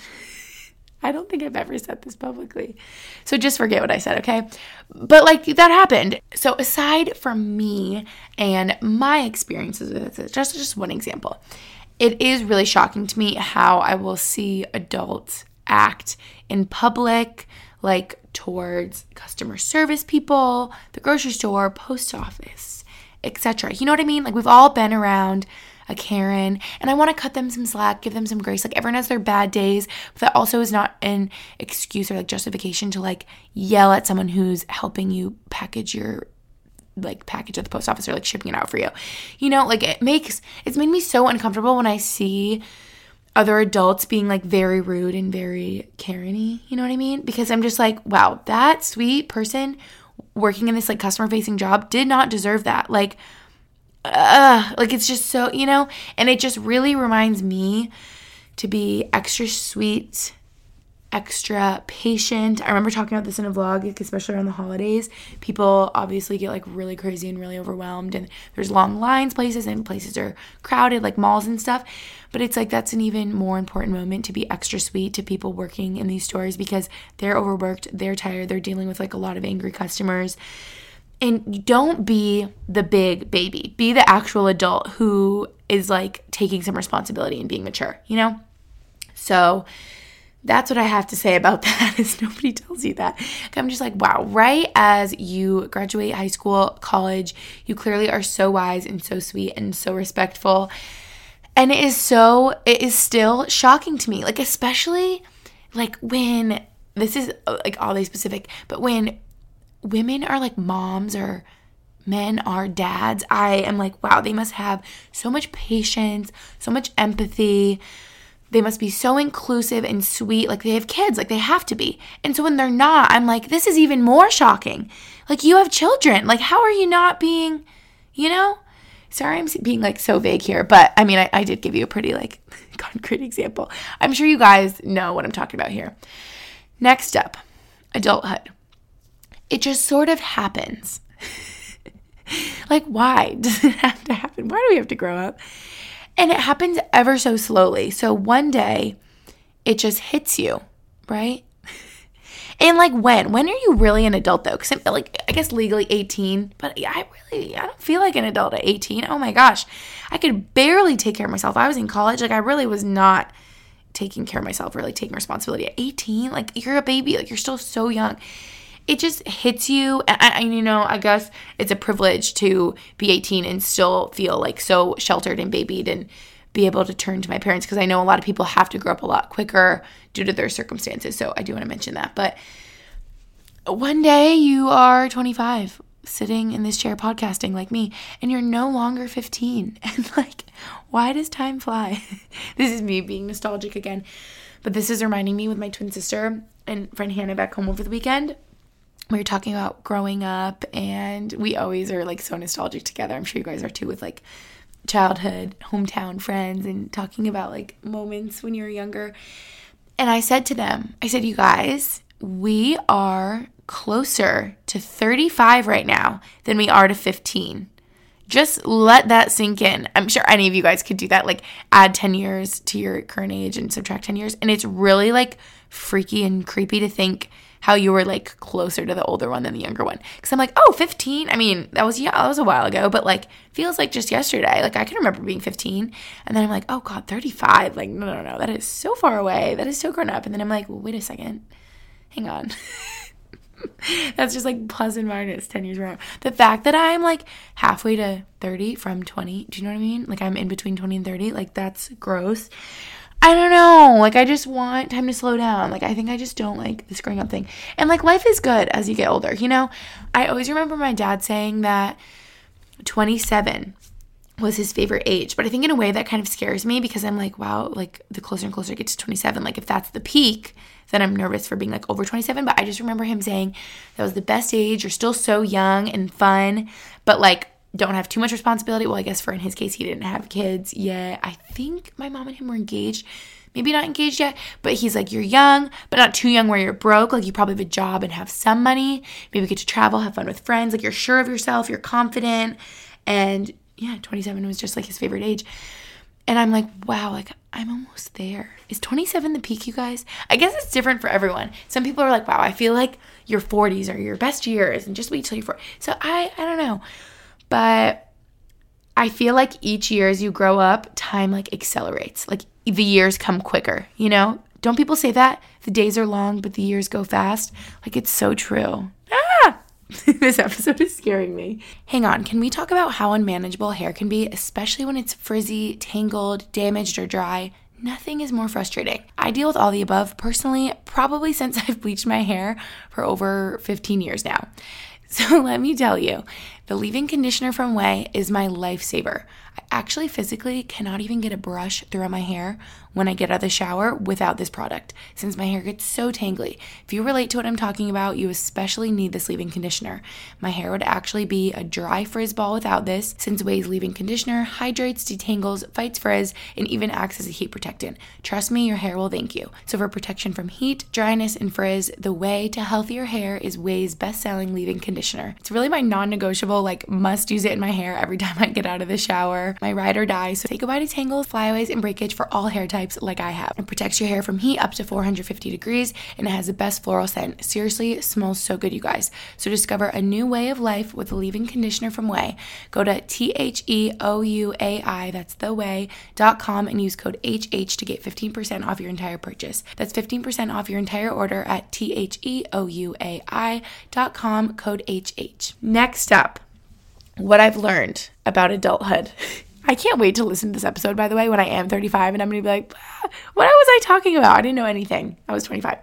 I don't think I've ever said this publicly. So just forget what I said, okay? But like that happened. So aside from me and my experiences with this, just just one example. It is really shocking to me how I will see adults act in public like towards customer service people, the grocery store, post office, etc. You know what I mean? Like we've all been around a Karen, and I want to cut them some slack, give them some grace. Like everyone has their bad days, but that also is not an excuse or like justification to like yell at someone who's helping you package your like package at the post office or like shipping it out for you. You know, like it makes it's made me so uncomfortable when I see other adults being like very rude and very Karen-y, you know what I mean? Because I'm just like, wow, that sweet person working in this like customer facing job did not deserve that. Like uh, like it's just so, you know, and it just really reminds me to be extra sweet, extra patient. I remember talking about this in a vlog, like especially around the holidays. People obviously get like really crazy and really overwhelmed, and there's long lines places, and places are crowded, like malls and stuff. But it's like that's an even more important moment to be extra sweet to people working in these stores because they're overworked, they're tired, they're dealing with like a lot of angry customers and don't be the big baby. Be the actual adult who is like taking some responsibility and being mature, you know? So that's what I have to say about that is nobody tells you that. I'm just like, wow, right as you graduate high school, college, you clearly are so wise and so sweet and so respectful. And it is so it is still shocking to me. Like especially like when this is uh, like all day specific, but when women are like moms or men are dads, I am like, wow, they must have so much patience, so much empathy. They must be so inclusive and sweet. Like they have kids, like they have to be. And so when they're not, I'm like, this is even more shocking. Like you have children. Like, how are you not being, you know? Sorry, I'm being like so vague here, but I mean, I, I did give you a pretty like concrete example. I'm sure you guys know what I'm talking about here. Next up, adulthood it just sort of happens. like, why does it have to happen? Why do we have to grow up? And it happens ever so slowly. So one day it just hits you, right? And like when? When are you really an adult though? Because I'm like, I guess legally 18, but I really, I don't feel like an adult at 18. Oh my gosh. I could barely take care of myself. I was in college. Like I really was not taking care of myself, really taking responsibility at 18. Like you're a baby. Like you're still so young it just hits you. And, and, you know, I guess it's a privilege to be 18 and still feel like so sheltered and babied and be able to turn to my parents because I know a lot of people have to grow up a lot quicker due to their circumstances. So I do want to mention that. But one day you are 25 sitting in this chair podcasting like me and you're no longer 15 and like why does time fly this is me being nostalgic again but this is reminding me with my twin sister and friend hannah back home over the weekend we were talking about growing up and we always are like so nostalgic together. I'm sure you guys are too with like childhood, hometown friends and talking about like moments when you were younger. And I said to them, I said, you guys, we are closer to 35 right now than we are to 15. Just let that sink in. I'm sure any of you guys could do that. Like add 10 years to your current age and subtract 10 years. And it's really like freaky and creepy to think how you were like closer to the older one than the younger one. Cause I'm like, oh, 15. I mean, that was, yeah, that was a while ago, but like feels like just yesterday. Like I can remember being 15. And then I'm like, oh God, 35. Like, no, no, no, that is so far away. That is so grown up. And then I'm like, wait a second. Hang on. That's just like plus and minus 10 years around. The fact that I'm like halfway to 30 from 20, do you know what I mean? Like I'm in between 20 and 30, like that's gross. I don't know. Like, I just want time to slow down. Like, I think I just don't like this growing up thing. And like, life is good as you get older. You know, I always remember my dad saying that 27 was his favorite age. But I think in a way that kind of scares me because I'm like, wow, like the closer and closer I get to 27, like if that's the peak, then I'm nervous for being like over 27. But I just remember him saying that was the best age. You're still so young and fun, but like don't have too much responsibility. Well, I guess for in his case, he didn't have kids yet. I think my mom and him were engaged maybe not engaged yet, but he's like, you're young, but not too young where you're broke. Like, you probably have a job and have some money. Maybe get to travel, have fun with friends. Like, you're sure of yourself, you're confident. And yeah, 27 was just like his favorite age. And I'm like, wow, like I'm almost there. Is 27 the peak, you guys? I guess it's different for everyone. Some people are like, wow, I feel like your 40s are your best years and just wait till you're 40. So I, I don't know. But I feel like each year as you grow up, time like accelerates. Like the years come quicker, you know? Don't people say that? The days are long, but the years go fast. Like it's so true. Ah! this episode is scaring me. Hang on, can we talk about how unmanageable hair can be, especially when it's frizzy, tangled, damaged, or dry? Nothing is more frustrating. I deal with all the above personally, probably since I've bleached my hair for over 15 years now. So let me tell you, the leave in conditioner from Ouai is my lifesaver. I actually physically cannot even get a brush through my hair when I get out of the shower without this product, since my hair gets so tangly. If you relate to what I'm talking about, you especially need this leave in conditioner. My hair would actually be a dry frizz ball without this, since Ouai's leave in conditioner hydrates, detangles, fights frizz, and even acts as a heat protectant. Trust me, your hair will thank you. So, for protection from heat, dryness, and frizz, the way to healthier hair is Ouai's best selling leave in conditioner. It's really my non negotiable, like, must use it in my hair every time I get out of the shower. My ride or die. So, say goodbye to tangles, flyaways, and breakage for all hair types types like I have. It protects your hair from heat up to 450 degrees and it has the best floral scent. Seriously, it smells so good, you guys. So discover a new way of life with a leave-in conditioner from Ouai. Go to T H E O U A I, that's the way.com, and use code HH to get 15% off your entire purchase. That's 15% off your entire order at T H E O U A I.com, code HH. Next up, what I've learned about adulthood. I can't wait to listen to this episode, by the way, when I am 35 and I'm going to be like, ah, what was I talking about? I didn't know anything. I was 25.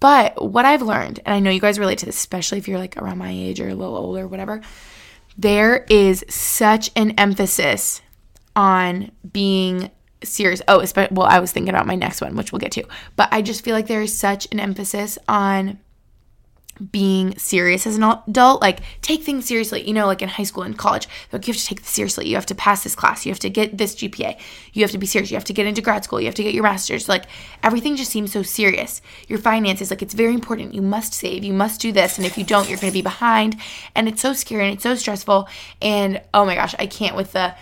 But what I've learned, and I know you guys relate to this, especially if you're like around my age or a little older, whatever, there is such an emphasis on being serious. Oh, well, I was thinking about my next one, which we'll get to. But I just feel like there is such an emphasis on being serious as an adult like take things seriously. You know like in high school and college like you have to take this seriously. You have to pass this class. You have to get this gpa you have to be serious. You have to get into grad school. You have to get your master's. Like everything just seems so serious. Your finances like it's very important. You must save. You must do this. And if you don't you're going to be behind. And it's so scary and it's so stressful. And oh my gosh i can't with the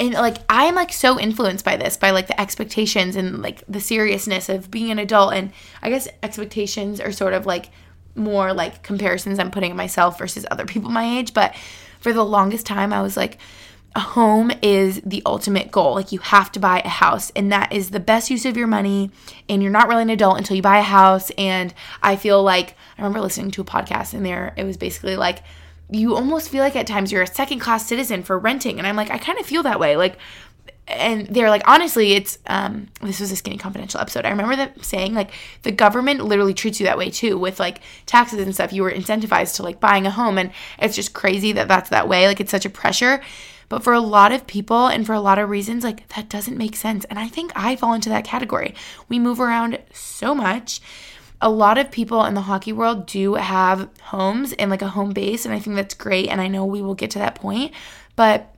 and like i'm like so influenced by this by like the expectations and like the seriousness of being an adult. And i guess expectations are sort of like more like comparisons I'm putting myself versus other people my age. But for the longest time, I was like, a home is the ultimate goal. Like you have to buy a house, and that is the best use of your money. And you're not really an adult until you buy a house. And I feel like I remember listening to a podcast, and there it was basically like you almost feel like at times you're a second class citizen for renting. And I'm like, I kind of feel that way. Like and they're like honestly it's um this was a skinny confidential episode. I remember them saying like the government literally treats you that way too with like taxes and stuff. You were incentivized to like buying a home and it's just crazy that that's that way. Like it's such a pressure. But for a lot of people and for a lot of reasons like that doesn't make sense. And i think i fall into that category. We move around so much. A lot of people in the hockey world do have homes and like a home base and i think that's great and i know we will get to that point. But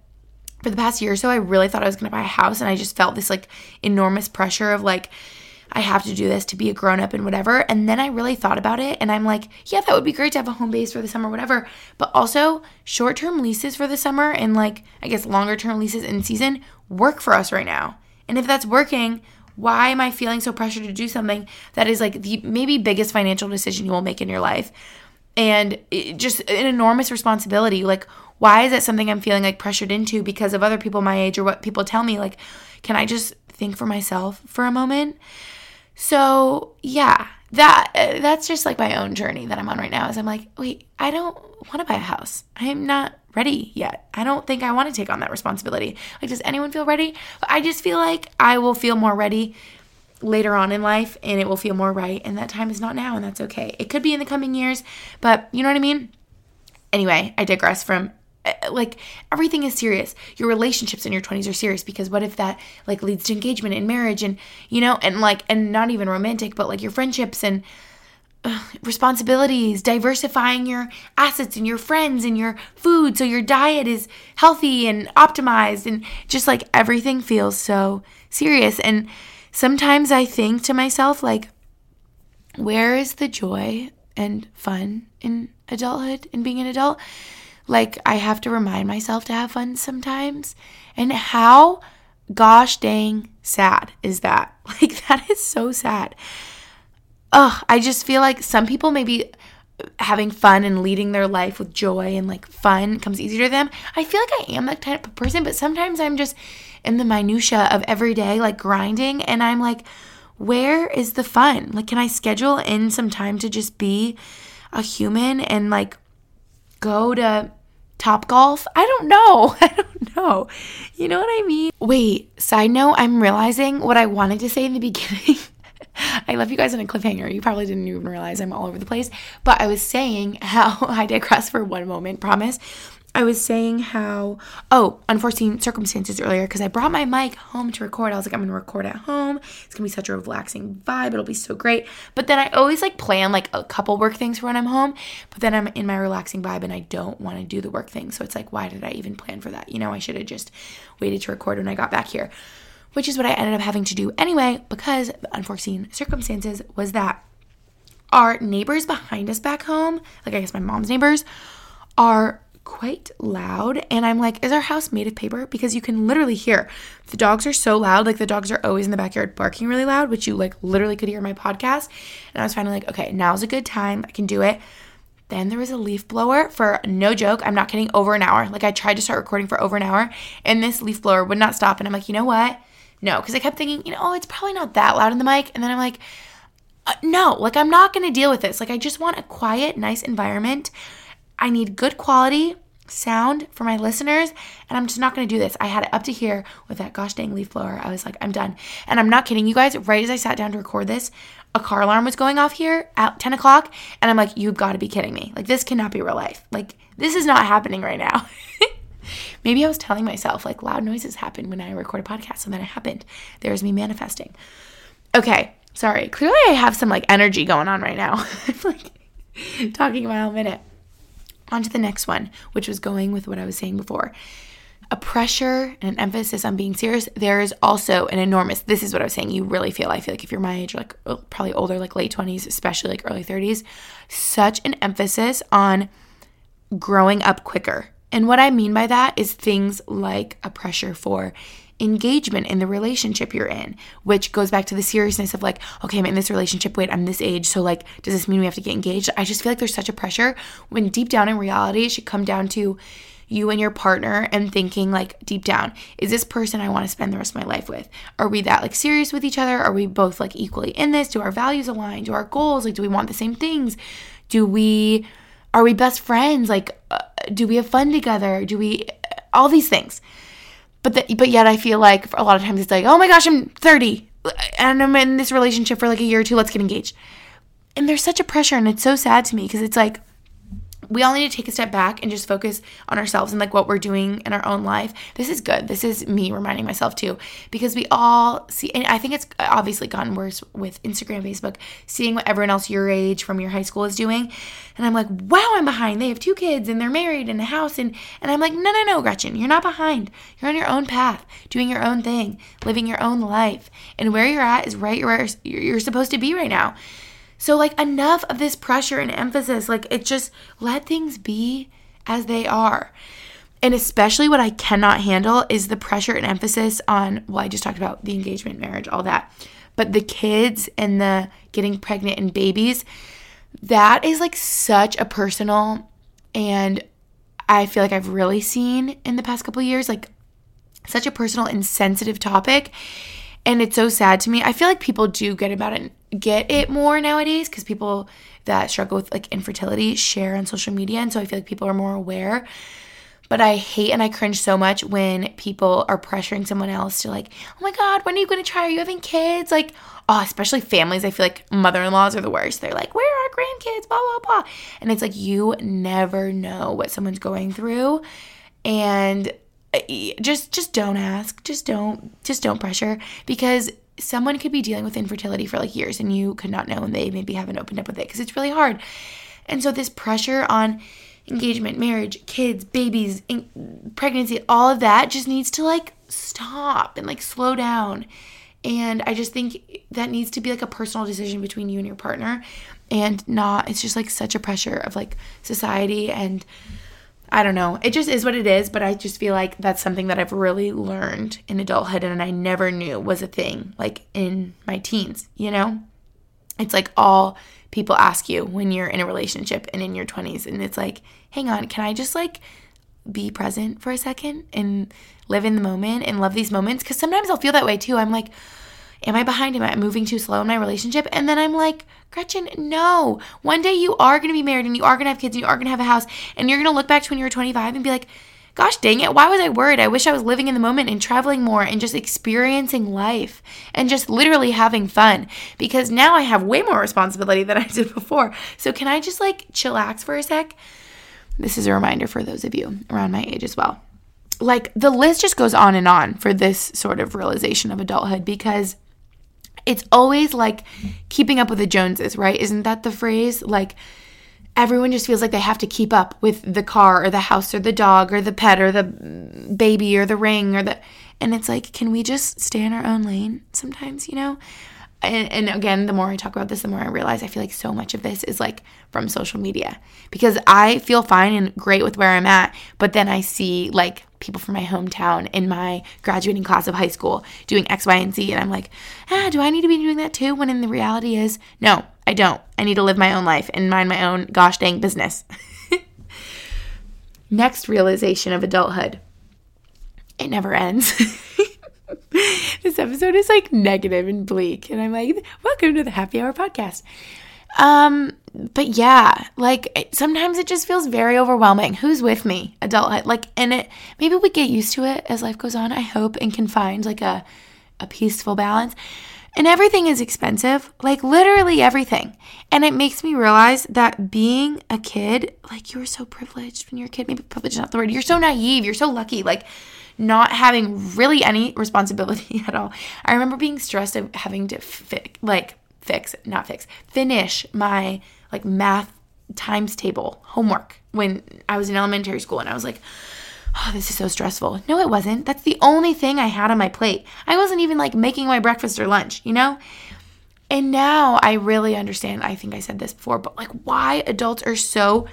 for the past year or so, I really thought I was going to buy a house and I just felt this like enormous pressure of like, I have to do this to be a grown up and whatever. And then I really thought about it and I'm like, yeah, that would be great to have a home base for the summer, whatever. But also, short term leases for the summer and like, I guess longer term leases in season work for us right now. And if that's working, why am I feeling so pressured to do something that is like the maybe biggest financial decision you will make in your life? And just an enormous responsibility. Like, why is it something I'm feeling like pressured into because of other people my age or what people tell me? Like, can I just think for myself for a moment? So, yeah, that eh, that's just like my own journey that I'm on right now. Is I'm like, wait, I don't want to buy a house. I'm not ready yet. I don't think I want to take on that responsibility. Like, does anyone feel ready? I just feel like I will feel more ready later on in life and it will feel more right. And that time is not now, and that's okay. It could be in the coming years, but you know what I mean? Anyway, I digress from Eh, eh, like everything is serious your relationships in your 20s are serious because what if that like leads to engagement and marriage and you know and like and not even romantic but like your friendships and responsibilities diversifying your assets and your friends and your food so your diet is healthy and optimized and just like everything feels so serious and sometimes I think to myself, like, where is the joy and fun in adulthood and being an adult? Like, I have to remind myself to have fun sometimes. And how gosh dang sad is that? Like, that is so sad. Ugh, I just feel like some people maybe having fun and leading their life with joy and like fun comes easier to them. I feel like I am that type of person, but sometimes I'm just in the minutia of every day, like grinding, and I'm like, where is the fun? Like, can I schedule in some time to just be a human and like go to Top Golf? I don't know. I don't know. You know what I mean? Wait, side note, I'm realizing what I wanted to say in the beginning. I left you guys on a cliffhanger. You probably didn't even realize I'm all over the place. But I was saying how I digress for one moment, promise. I was saying how, oh, unforeseen circumstances earlier because I brought my mic home to record. I was like, I'm going to record at home. It's going to be such a relaxing vibe. It'll be so great. But then I always like plan like a couple work things for when I'm home. But then I'm in my relaxing vibe and I don't want to do the work thing. So it's like, why did I even plan for that? You know, I should have just waited to record when I got back here, which is what I ended up having to do anyway because the unforeseen circumstances was that our neighbors behind us back home, like I guess my mom's neighbors, are quite loud. And I'm like, is our house made of paper? Because you can literally hear the dogs are so loud. Like the dogs are always in the backyard barking really loud, which you like literally could hear my podcast. And I was finally like, okay, now's a good time. I can do it. Then there was a leaf blower for no joke. I'm not kidding, over an hour. Like I tried to start recording for over an hour and this leaf blower would not stop. And I'm like, you know what? No, because I kept thinking, you know, oh, it's probably not that loud in the mic. And then I'm like, uh, no, like I'm not to deal with this. Like I just want a quiet, nice environment I need good quality sound for my listeners and I'm just not to do this. I had it up to here with that gosh dang leaf blower. I was like, I'm done. And I'm not kidding you guys. Right as I sat down to record this, a car alarm was going off here at 10 o'clock. And I'm like, you've got to be kidding me. Like, this cannot be real life. Like, this is not happening right now. Maybe I was telling myself, like, loud noises happen when I record a podcast. And then it happened. There's me manifesting. Okay. Sorry. Clearly, I have some like energy going on right now. I'm like talking a mile a minute. On to the next one, which was going with what I was saying before. A pressure and an emphasis on being serious. There is also an enormous, this is what I was saying. You really feel, I feel like if you're my age, like oh, probably older, like late 20s, especially like early 30s, such an emphasis on growing up quicker. And what I mean by that is things like a pressure for engagement in the relationship you're in, which goes back to the seriousness of like, okay, I'm in this relationship, wait, I'm this age, so like, does this mean we have to get engaged? I just feel like there's such a pressure when deep down in reality, it should come down to you and your partner and thinking like deep down, is this person I want to spend the rest of my life with? Are we that like serious with each other? Are we both like equally in this? Do our values align? Do our goals like do we want the same things? Do we are we best friends? Like uh, do we have fun together? Do we all these things? But the, but yet I feel like a lot of times it's like, oh my gosh, I'm 30 and I'm in this relationship for like a year or two. Let's get engaged. And there's such a pressure, and it's so sad to me because it's like we all need to take a step back and just focus on ourselves and like what we're doing in our own life. This is good. This is me reminding myself too, because we all see, and I think it's obviously gotten worse with Instagram, Facebook, seeing what everyone else your age from your high school is doing. And I'm like, wow, I'm behind. They have two kids and they're married and a house. And, and I'm like, no, no, no, Gretchen, you're not behind. You're on your own path, doing your own thing, living your own life. And where you're at is right where you're supposed to be right now. So, like, enough of this pressure and emphasis. Like, it just let things be as they are. And especially what I cannot handle is the pressure and emphasis on, well, I just talked about the engagement, marriage, all that. But the kids and the getting pregnant and babies, that is like such a personal and I feel like I've really seen in the past couple years, like such a personal and sensitive topic. And it's so sad to me. I feel like people do get about it get it more nowadays because people that struggle with like infertility share on social media and so i feel like people are more aware. But i hate and i cringe so much when people are pressuring someone else to like oh my god when are you going to try? Are you having kids? Like oh especially families i feel like mother-in-laws are the worst. They're like where are our grandkids? Blah blah blah. And it's like you never know what someone's going through. And Uh, just just don't ask just don't just don't pressure because someone could be dealing with infertility for like years and you could not know and they maybe haven't opened up with it because it's really hard. And so this pressure on engagement, marriage, kids, babies, pregnancy, all of that just needs to like stop and like slow down And I just think that needs to be like a personal decision between you and your partner and not, it's just like such a pressure of like society and I don't know. It just is what it is, but I just feel like that's something that I've really learned in adulthood and I never knew was a thing like in my teens, you know? It's like all people ask you when you're in a relationship and in your 20s and it's like, "Hang on, can I just like be present for a second and live in the moment and love these moments because sometimes I'll feel that way too. I'm like, am I behind? Am I moving too slow in my relationship? And then I'm like, Gretchen, no. One day you are going to be married and you are going to have kids and you are going to have a house and you're going to look back to when you were 25 and be like, gosh dang it, why was I worried? I wish I was living in the moment and traveling more and just experiencing life and just literally having fun because now I have way more responsibility than I did before. So can I just like chillax for a sec? This is a reminder for those of you around my age as well. Like the list just goes on and on for this sort of realization of adulthood because it's always like keeping up with the Joneses, right? Isn't that the phrase? Like everyone just feels like they have to keep up with the car or the house or the dog or the pet or the baby or the ring or the and it's like can we just stay in our own lane sometimes, you know? And, and again, the more I talk about this, the more I realize I feel like so much of this is like from social media because I feel fine and great with where I'm at, but then I see like people from my hometown in my graduating class of high school doing X, Y, and Z, and I'm like, ah, do I need to be doing that too? When in the reality is, no, I don't. I need to live my own life and mind my own gosh dang business. Next realization of adulthood it never ends. this episode is like negative and bleak. And I'm like, welcome to the happy hour podcast. Um, but yeah, like sometimes it just feels very overwhelming. Who's with me? Adult Like, and it maybe we get used to it as life goes on, I hope, and can find like a a peaceful balance. And everything is expensive, like literally everything. And it makes me realize that being a kid, like you are so privileged when you're a kid, maybe privileged is not the word. You're so naive, you're so lucky. Like not having really any responsibility at all. I remember being stressed of having to fi- like fix, not fix, finish my like math times table homework when I was in elementary school and I was like, oh, this is so stressful. No, it wasn't. That's the only thing I had on my plate. I wasn't even like making my breakfast or lunch, you know? And now I really understand. I think I said this before, but like why adults are so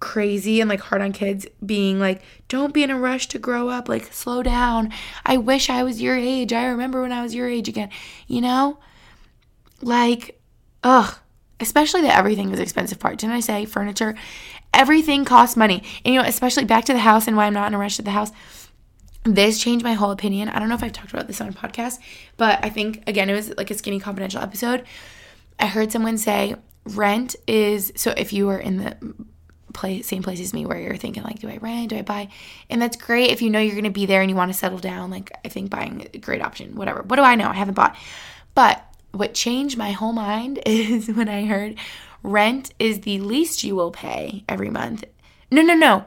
crazy and like hard on kids being like don't be in a rush to grow up. Like slow down. I wish i was your age. I remember when i was your age again. You know? Like ugh. Especially that everything is expensive part. Didn't i say furniture? Everything costs money. And you know especially back to the house and why i'm not in a rush to the house. This changed my whole opinion. I don't know if i've talked about this on a podcast but i think again it was like a skinny confidential episode. I heard someone say rent is so if you were in the place same place as me where you're thinking like do i rent? Do i buy? And that's great if you know you're going to be there and you want to settle down. Like i think buying a great option whatever. What do i know? I haven't bought. But what changed my whole mind is when i heard rent is the least you will pay every month. No no no.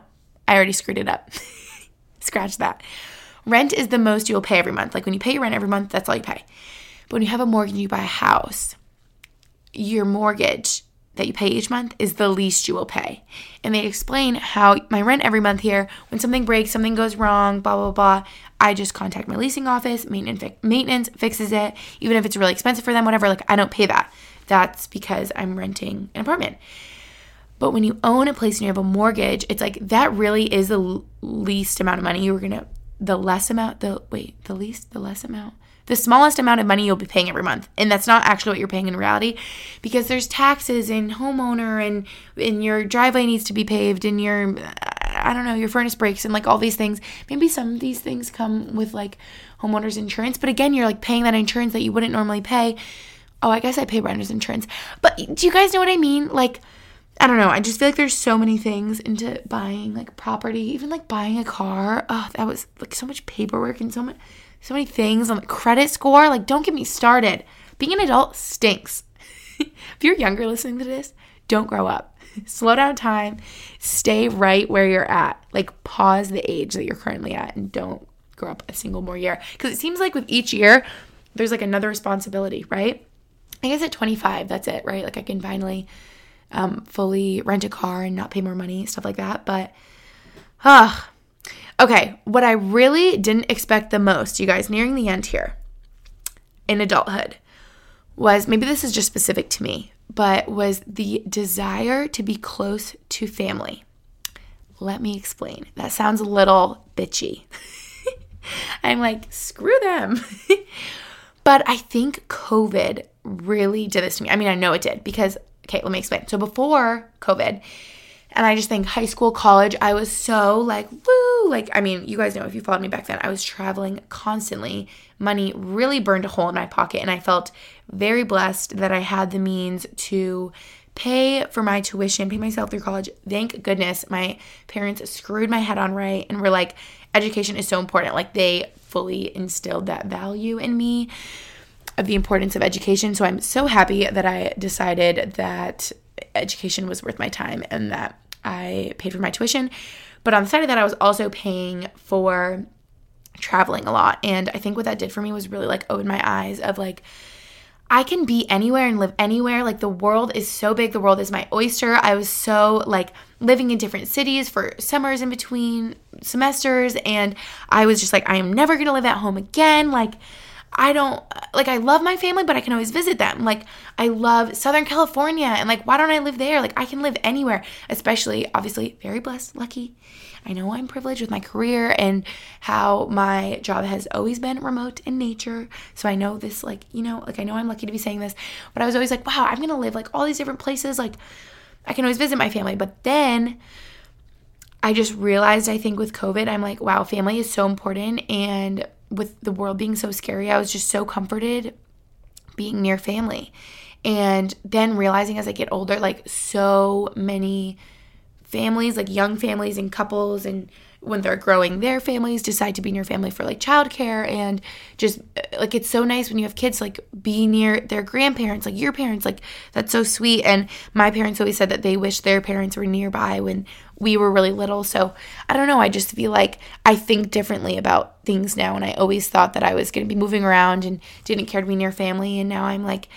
I already screwed it up. Scratch that. Rent is the most you'll pay every month. Like when you pay your rent every month that's all you pay. But when you have a mortgage you buy a house your mortgage that you pay each month is the least you will pay. And they explain how my rent every month here, when something breaks, something goes wrong, blah, blah, blah, I just contact my leasing office, maintenance, maintenance fixes it, even if it's really expensive for them, whatever, like I don't pay that. That's because I'm renting an apartment. But when you own a place and you have a mortgage, it's like that really is the least amount of money you were gonna, the less amount, the, wait, the least, the less amount the smallest amount of money you'll be paying every month. And that's not actually what you're paying in reality because there's taxes and homeowner and and your driveway needs to be paved and your I don't know, your furnace breaks and like all these things. Maybe some of these things come with like homeowners insurance, but again, you're like paying that insurance that you wouldn't normally pay. Oh, I guess I pay renter's insurance. But do you guys know what I mean? Like I don't know. I just feel like there's so many things into buying like property, even like buying a car. Oh, that was like so much paperwork and so much so many things on the credit score. Like, don't get me started. Being an adult stinks. if you're younger listening to this, don't grow up. Slow down time. Stay right where you're at. Like, pause the age that you're currently at and don't grow up a single more year. Because it seems like with each year, there's like another responsibility, right? I guess at 25, that's it, right? Like, I can finally um, fully rent a car and not pay more money, stuff like that. But, ah, Okay, what I really didn't expect the most, you guys, nearing the end here. in adulthood was maybe this is just specific to me, but was the desire to be close to family. Let me explain. That sounds a little bitchy. I'm like, screw them. but I think COVID really did this to me. I mean, I know it did because, okay, let me explain. So before COVID, and I just think high school, college, I was so like, woo. Like, I mean, you guys know if you followed me back then, I was traveling constantly. Money really burned a hole in my pocket. And I felt very blessed that I had the means to pay for my tuition, pay myself through college. Thank goodness my parents screwed my head on right and were like, education is so important. Like, they fully instilled that value in me of the importance of education. So I'm so happy that I decided that education was worth my time and that I paid for my tuition. But on the side of that, I was also paying for traveling a lot. And I think what that did for me was really like open my eyes of like, I can be anywhere and live anywhere. Like the world is so big. The world is my oyster. I was so like living in different cities for summers in between semesters. And I was just like, I am never going to live at home again. Like, I don't like I love my family, but I can always visit them. Like I love Southern California and like why don't I live there? Like I can live anywhere, especially obviously very blessed, lucky. I know I'm privileged with my career and how my job has always been remote in nature. So I know this like, you know, like I know I'm lucky to be saying this, but I was always like, wow, I'm going to live like all these different places like I can always visit my family. But then I just realized I think with COVID, I'm like, wow, family is so important and with the world being so scary, I was just so comforted being near family. And then realizing as I get older, like so many families, like young families and couples, and when they're growing their families, decide to be near family for like childcare. And just uh, like it's so nice when you have kids, like be near their grandparents, like your parents, like that's so sweet. And my parents always said that they wish their parents were nearby when we were really little. So I don't know. I just feel like I think differently about things now. And I always thought that I was going to be moving around and didn't care to be near family. And now I'm like,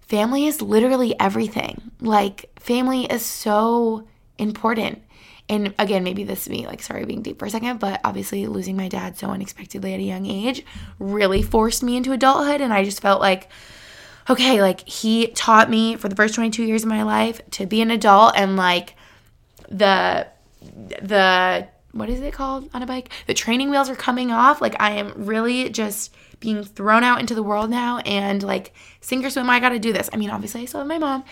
family is literally everything. Like, family is so important. And again, maybe this is me, like, sorry, being deep for a second, but obviously losing my dad so unexpectedly at a young age really forced me into adulthood. And I just felt like, okay, like, he taught me for the first 22 years of my life to be an adult and, like, the the what is it called on a bike? The training wheels are coming off. Like I am really just being thrown out into the world now and like sink or swim, I gotta do this. I mean, obviously I still have my mom,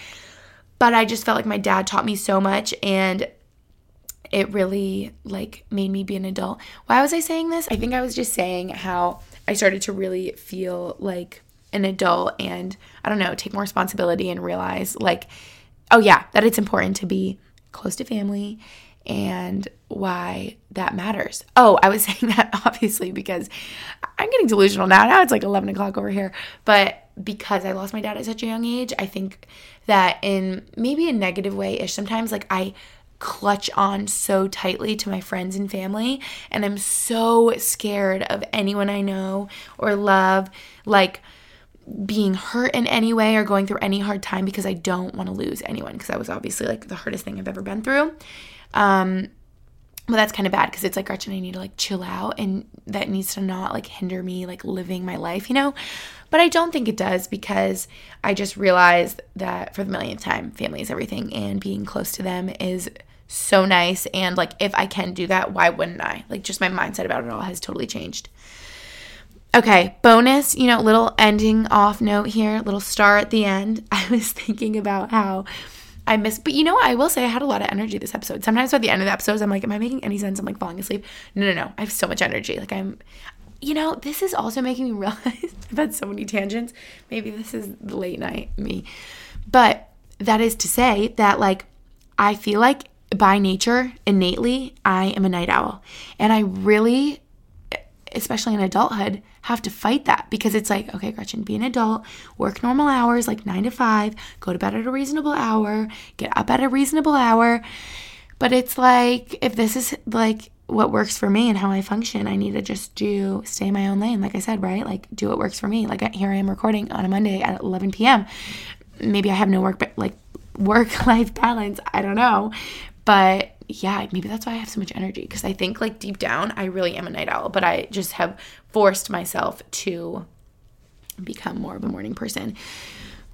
but I just felt like my dad taught me so much and it really like made me be an adult. Why was I saying this? I think I was just saying how I started to really feel like an adult and I don't know, take more responsibility and realize like, oh yeah, that it's important to be close to family and why that matters. Oh, I was saying that obviously because I'm getting delusional now. Now it's like 11 o'clock over here. But because I lost my dad at such a young age, I think that in maybe a negative way ish, sometimes like I clutch on so tightly to my friends and family. And I'm so scared of anyone I know or love. Like, being hurt in any way or going through any hard time because I don't want to lose anyone because that was obviously like the hardest thing I've ever been through. Um, but that's kind of bad because it's like Gretchen, I need to like chill out and that needs to not like hinder me like living my life, you know? But I don't think it does because I just realized that for the millionth time, family is everything and being close to them is so nice. And like if I can do that, why wouldn't I? Like just my mindset about it all has totally changed. Okay, bonus, you know, little ending off note here, little star at the end. I was thinking about how I miss, but you know, what? I will say I had a lot of energy this episode. Sometimes by the end of the episodes, I'm like, am I making any sense? I'm like falling asleep. No, no, no. I have so much energy. Like I'm, you know, this is also making me realize I've had so many tangents. Maybe this is late night me. But that is to say that like I feel like by nature, innately, I am a night owl. And I really especially in adulthood, have to fight that because it's like, okay, Gretchen, be an adult, work normal hours like nine to five, go to bed at a reasonable hour, get up at a reasonable hour. But it's like, if this is like what works for me and how I function, I need to just do stay in my own lane. Like I said, right? Like do what works for me. Like here I am recording on a Monday at 11 p.m. Maybe I have no work, but like work life balance. I don't know. But yeah, maybe that's why I have so much energy because I think like deep down I really am a night owl, but I just have forced myself to become more of a morning person.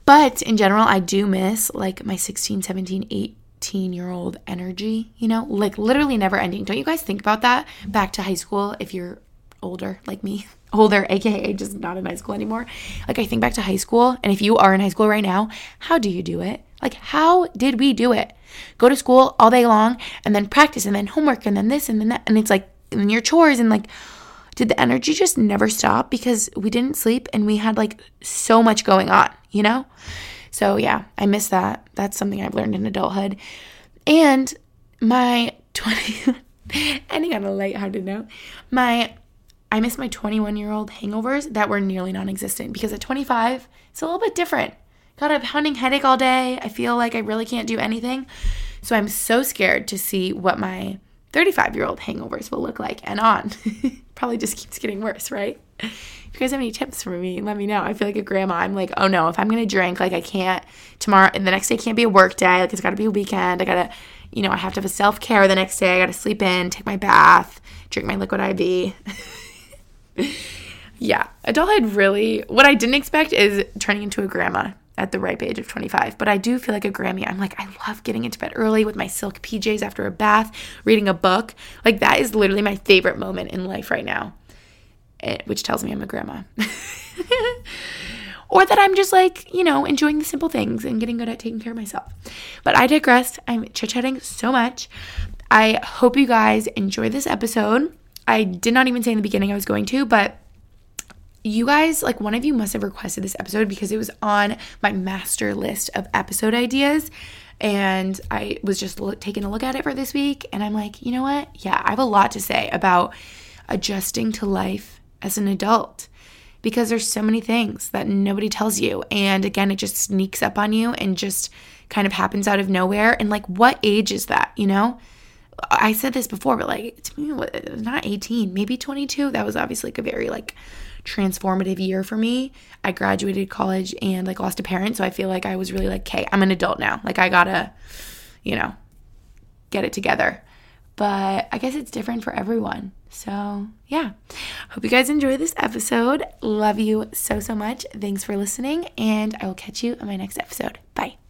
But in general, I do miss like my 16, 17, 18 year old energy, you know, like literally never ending. Don't you guys think about that back to high school if you're older like me? Older, aka just not in high school anymore. Like, I think back to high school, and if you are in high school right now, how do you do it? Like, how did we do it? Go to school all day long and then practice and then homework and then this and then that. And it's like, and your chores and like, did the energy just never stop because we didn't sleep and we had like so much going on, you know? So yeah, I miss that. That's something I've learned in adulthood. And my 20 ending on a lighthearted note, my I miss my 21 year old hangovers that were nearly non existent because at 25, it's a little bit different. Got a pounding headache all day. I feel like I really can't do anything. So I'm so scared to see what my 35 year old hangovers will look like and on. Probably just keeps getting worse, right? If you guys have any tips for me, let me know. I feel like a grandma. I'm like, oh no, if I'm gonna drink, like I can't tomorrow and the next day can't be a work day. Like it's gotta be a weekend. I gotta, you know, I have to have a self care the next day. I gotta sleep in, take my bath, drink my liquid IV. yeah, adulthood really, what I didn't expect is turning into a grandma at the ripe age of 25. But I do feel like a Grammy. I'm like, I love getting into bed early with my silk PJs after a bath, reading a book. Like, that is literally my favorite moment in life right now, it, eh, which tells me I'm a grandma. or that I'm just like, you know, enjoying the simple things and getting good at taking care of myself. But I digress. I'm chit chatting so much. I hope you guys enjoy this episode. I did not even say in the beginning I was going to, but you guys, like one of you must have requested this episode because it was on my master list of episode ideas. And I was just look, taking a look at it for this week. And I'm like, you know what? Yeah, I have a lot to say about adjusting to life as an adult because there's so many things that nobody tells you. And again, it just sneaks up on you and just kind of happens out of nowhere. And like, what age is that, you know? I said this before, but like, to me, not 18, maybe 22. That was obviously like a very like transformative year for me. I graduated college and like lost a parent, so I feel like I was really like, "Okay, I'm an adult now. Like I got to, you know, get it together." But I guess it's different for everyone. So, yeah. Hope you guys enjoy this episode. Love you so so much. Thanks for listening, and I will catch you in my next episode. Bye.